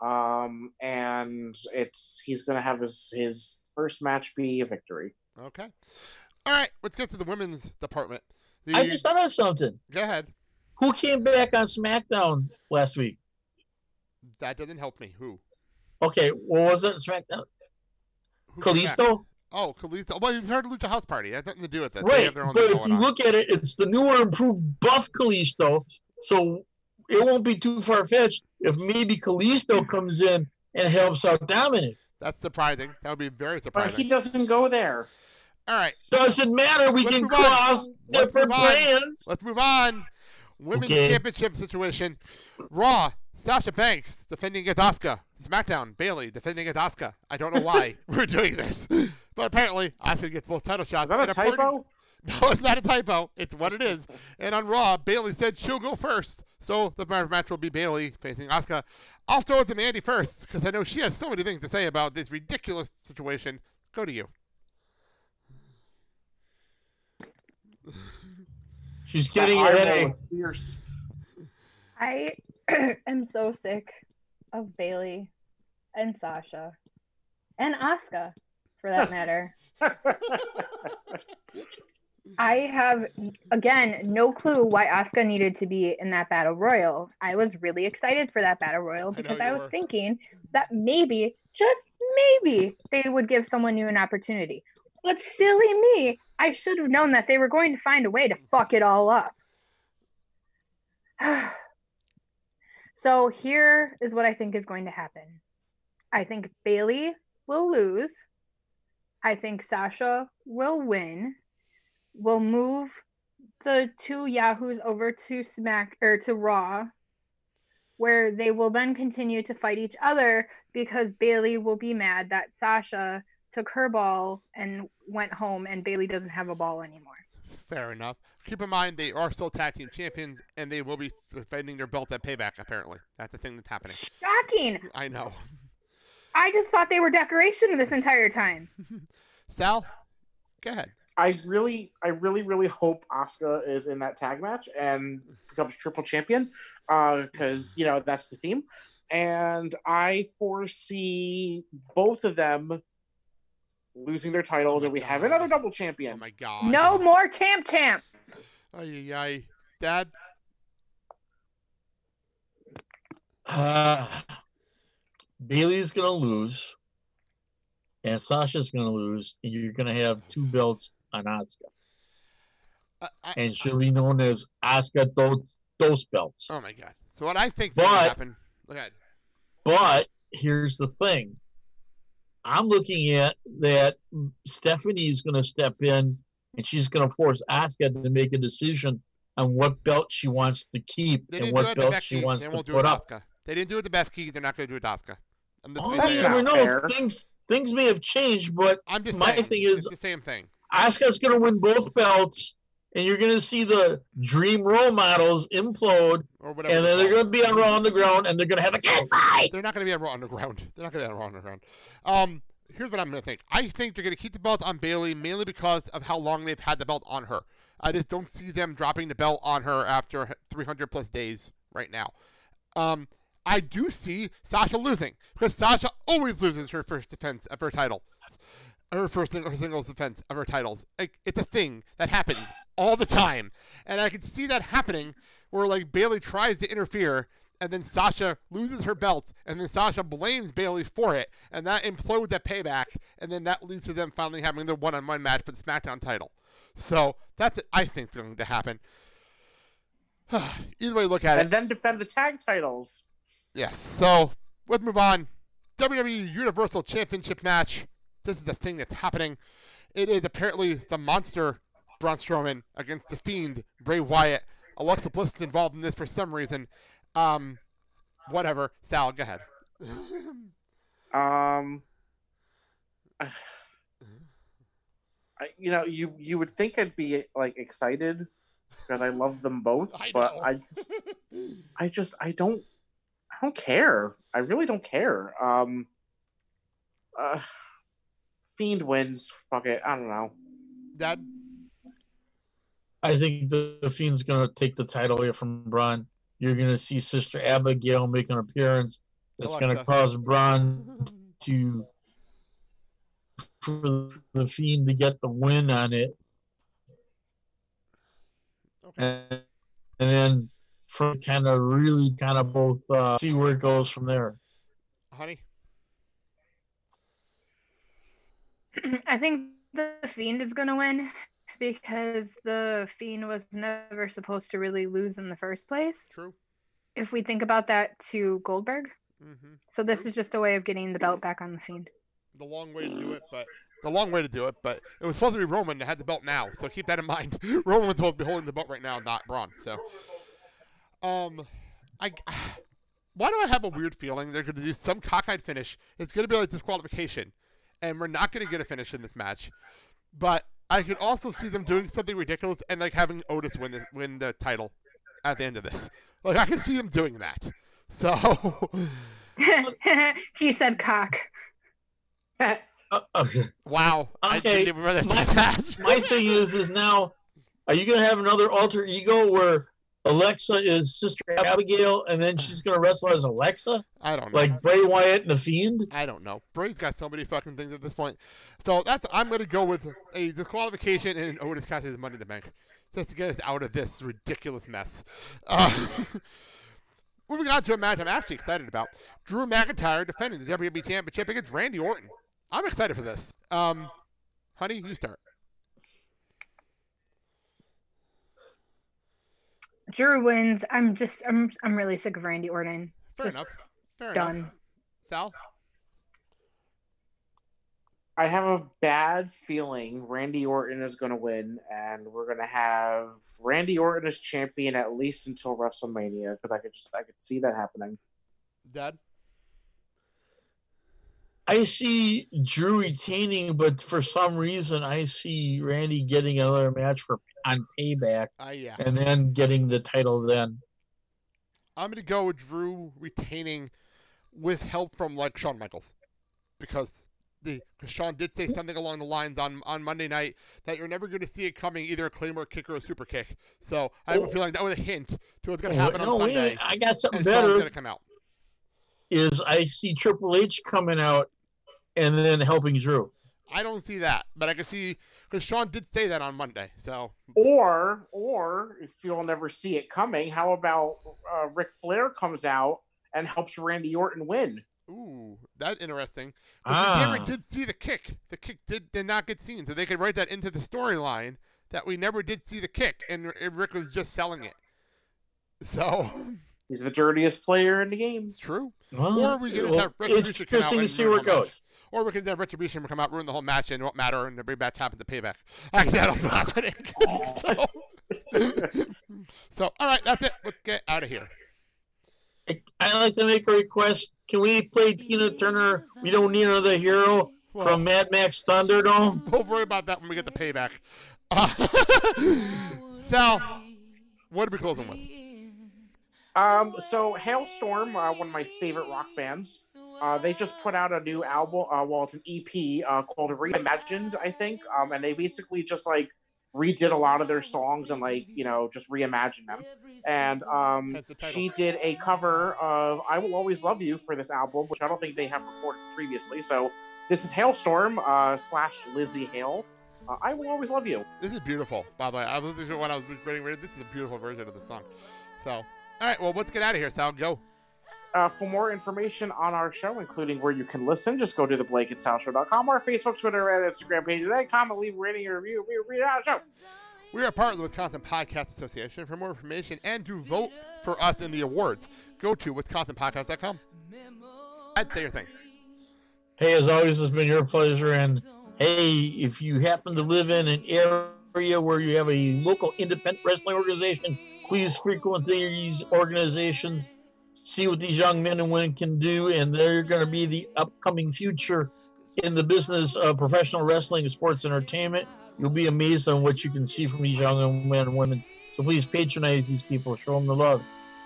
Um, and it's he's going to have his his first match be a victory. okay. All right, let's get to the women's department. The- I just thought of something. go ahead. Who came back on SmackDown last week? That doesn't help me. Who? Okay, what was it? SmackDown? Who came back? Kalisto? Oh, Kalisto. Well, you've heard of Lucha House Party. That has nothing to do with it. They Right, have their own but if you on. look at it, it's the newer, improved buff Kalisto, so it won't be too far fetched if maybe Kalisto comes in and helps out Dominic. That's surprising. That would be very surprising. But he doesn't go there. All right. Doesn't matter. We Let's can move on. cross Let's different move on. brands. Let's move on. Women's Okay. championship situation. Raw. Sasha Banks defending against Asuka. SmackDown. Bayley defending against Asuka. I don't know why [laughs] we're doing this, but apparently Asuka gets both title shots. Is that a And according- typo? [laughs] No, it's not a typo. It's what it is. And on Raw, Bayley said she'll go first. So the match will be Bayley facing Asuka. I'll throw it to Mandy first because I know she has so many things to say about this ridiculous situation. Go to you. [laughs] She's getting That a eye roll headache. Fierce. I [clears throat] am so sick of Bayley and Sasha and Asuka, for that matter. [laughs] I have again no clue why Asuka needed to be in that battle royal. I was really excited for that battle royal because you I, was were. thinking that maybe, just maybe, they would give someone new an opportunity. But silly me, I should have known that they were going to find a way to fuck it all up. [sighs] so here is what I think is going to happen. I think Bayley will lose. I think Sasha will win. We'll move the two Yahoos over to Smack or to Raw, where they will then continue to fight each other because Bayley will be mad that Sasha took her ball and went home and Bayley doesn't have a ball anymore. Fair enough. Keep in mind they are still tag team champions and they will be defending their belt at Payback. Apparently, that's the thing that's happening. Shocking! I know. I just thought they were decoration this entire time. [laughs] Sal, go ahead. I really, I really, really hope Asuka is in that tag match and becomes triple champion, uh, because you know that's the theme. And I foresee both of them losing their titles, and we have another double champion. Oh my god! No more camp champ. Ay, ay, ay. Dad. Uh, Bayley's gonna lose, and Sasha's gonna lose, and you're gonna have two belts on Asuka, Uh, I, and she'll be known as Asuka Dos, Dos Belts. oh my god. So what I think But- will happen? Look at. But here's the thing. I'm looking at that Stephanie's going to step in and she's going to force Asuka to make a decision on what belt she wants to keep They and do it what at the belt Becky. she wants They to won't do it put up. Asuka. They didn't do it with the best key. They're not going to do it with Asuka. I'm just Oh, gonna you say never that. know. Things things may have changed, but I'm just my saying, thing is it's the same thing. Asuka's going to win both belts, and you're going to see the Dream role models implode, Or whatever. and they're then they're going to be on Raw Underground, and they're going to have a cat fight. They're not going to be on Raw Underground. They're not going to be on Raw Underground. Um, here's what I'm going to think. I think they're going to keep the belt on Bayley mainly because of how long they've had the belt on her. I just don't see them dropping the belt on her after 300 plus days right now. Um, I do see Sasha losing because Sasha always loses her first defense of her title. Her first singles defense of her titles. Like, it's a thing that happens all the time. And I can see that happening where like Bayley tries to interfere and then Sasha loses her belt, and then Sasha blames Bayley for it, and that implodes at payback, and then that leads to them finally having their one-on-one match for the SmackDown title. So that's what I think is going to happen. [sighs] Either way you look at and it, and then defend the tag titles. yes. So let's move on. WWE Universal Championship match. This is the thing that's happening. It is apparently the monster Braun Strowman against the Fiend Bray Wyatt. Alexa Bliss is involved in this for some reason. Um, whatever. Sal, go ahead. [laughs] Um, [sighs] I, you know, you you would think I'd be like excited because I love them both, [laughs] I but know. I just, I just, I don't, I don't care. I really don't care. Um, uh, Fiend wins. Fuck it. I don't know. That. I think the, the Fiend's going to take the title away from Braun. You're going to see Sister Abigail make an appearance. That's gonna cause Braun [laughs] to for the Fiend to get the win on it, and, and then for kind of really kind of both uh, see where it goes from there. Honey. [clears throat] I think the Fiend is going to win because the Fiend was never supposed to really lose in the first place. True. If we think about that to Goldberg. Mm-hmm. So this is just a way of getting the belt back on the Fiend. The long way to do it, but the long way to do it, but it was supposed to be Roman that had the belt now, so keep that in [laughs] mind. Roman was supposed to be holding the belt right now, not Braun. So, um, I [sighs] why do I have a weird feeling they're going to do some cockeyed finish? It's going to be like disqualification, and we're not going to get a finish in this match. But I could also see them doing something ridiculous and like having Otis win the win the title at the end of this. Like I can see them doing that. So, [laughs] he said cock. Uh, wow. I Okay, didn't even my, that. my thing is, is now, are you going to have another alter ego where Alexa is Sister Abigail, and then she's going to wrestle as Alexa, I don't know. like Bray Wyatt and the Fiend? I don't know. Bray's got so many fucking things at this point. So that's I'm gonna go with a disqualification and Otis catches money in the bank. Just to get us out of this ridiculous mess. Uh, [laughs] moving on to a match I'm actually excited about. Drew McIntyre defending the WWE Championship against Randy Orton. I'm excited for this. Um, Honey, you start. Drew wins. I'm just I'm I'm really sick of Randy Orton. Fair Just enough. Fair done. enough. Sal? I have a bad feeling Randy Orton is going to win, and we're going to have Randy Orton as champion at least until WrestleMania because I could just I could see that happening. Dad? I see Drew retaining, but for some reason, I see Randy getting another match for on payback, Uh, yeah. and then getting the title. Then I'm going to go with Drew retaining with help from like Shawn Michaels because the cause Shawn did say something along the lines on on Monday night that you're never going to see it coming either a claymore kick or a super kick. So I have a Oh. feeling that was a hint to what's going to Oh, happen no, on wait a Sunday. minute. I got something and Shawn's better. going to come out. Is I see Triple H coming out and then helping Drew. I don't see that, but I can see because Shawn did say that on Monday. So Or or if you'll never see it coming, how about uh, Ric Flair comes out and helps Randy Orton win? Ooh, that's interesting. Ah. we never did see the kick. The kick did, did not get seen, so they could write that into the storyline that we never did see the kick, and R- Ric was just selling it. So [laughs] He's the dirtiest player in the game. it's true. Well, or we could well, have Retribution it's come out interesting to see where it goes. match. Or we could have Retribution come out, ruin the whole match, and it won't matter, and the big bad happen to payback. [laughs] Actually, that also happening. [laughs] so, [laughs] so, all right, that's it. Let's get out of here. I'd like to make a request. Can we play Tina Turner? We don't need another hero from Mad Max Thunderdome. We'll worry about that when we get the payback. Uh, Sal, what are we closing with? Um, so Halestorm, uh, one of my favorite rock bands, uh, they just put out a new album. Uh, well, it's an EP uh, called Reimagined, I think. Um, and they basically just like redid a lot of their songs and like you know just reimagined them. And um, she did a cover of "I Will Always Love You" for this album, which I don't think they have recorded previously. So this is Halestorm uh, slash Lzzy Hale. Uh, I will always love you. This is beautiful, by the way. I was listening to it when I was getting ready. This is a beautiful version of the song. So, all right, well, let's get out of here, Sal. Go. Uh, for more information on our show, including where you can listen, just go to theblakeandsalshow.com, our Facebook, Twitter, and Instagram page today. Comment, leave a rating, or review. We read out the show. We are part of the Wisconsin Podcast Association. For more information and to vote for us in the awards, go to wisconsinpodcast.com. I'd say your thing. Hey, as always, it's been your pleasure. And hey, if you happen to live in an area where you have a local independent wrestling organization, please frequent these organizations. See what these young men and women can do, and they're going to be the upcoming future in the business of professional wrestling and sports entertainment. You'll be amazed on what you can see from these young men and women. So please patronize these people, show them the love.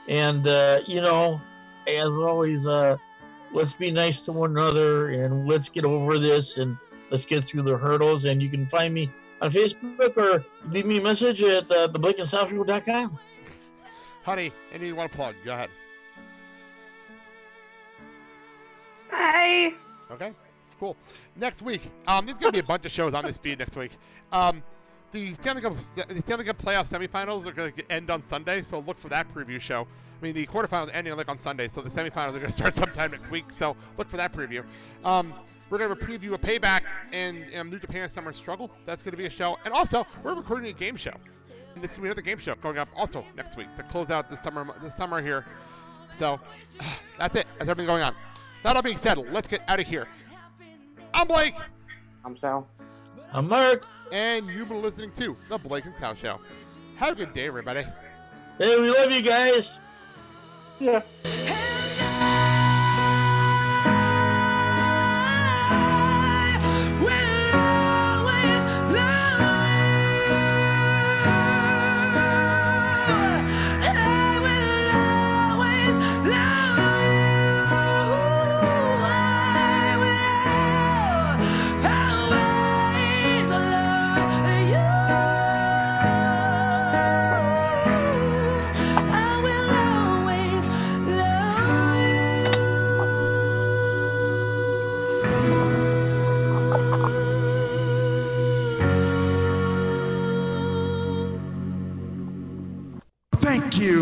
And, uh, you know, as always, uh, let's be nice to one another and let's get over this and let's get through the hurdles. And you can find me on Facebook or leave me a message at uh. Honey, anything you want to plug? Go ahead. Bye. Okay, cool. Next week, um, there's gonna be a bunch of shows on this feed next week. Um, the Stanley Cup, the Stanley Cup playoff semifinals are gonna end on Sunday, so look for that preview show. I mean, the quarterfinals ending like on Sunday, so the semifinals are gonna start [laughs] sometime next week. So look for that preview. Um, we're gonna preview a payback and um, New Japan Summer Struggle. That's gonna be a show, and also we're recording a game show. And it's gonna be another game show going up also next week to close out the summer the summer here. So [sighs] that's it. That's everything going on. That all being said, let's get out of here. I'm Blake. I'm Sal. I'm Mark. And you've been listening to The Blake and Sal Show. Have a good day, everybody. Hey, we love you guys. Yeah.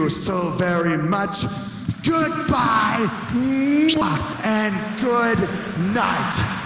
So very much. Goodbye and good night.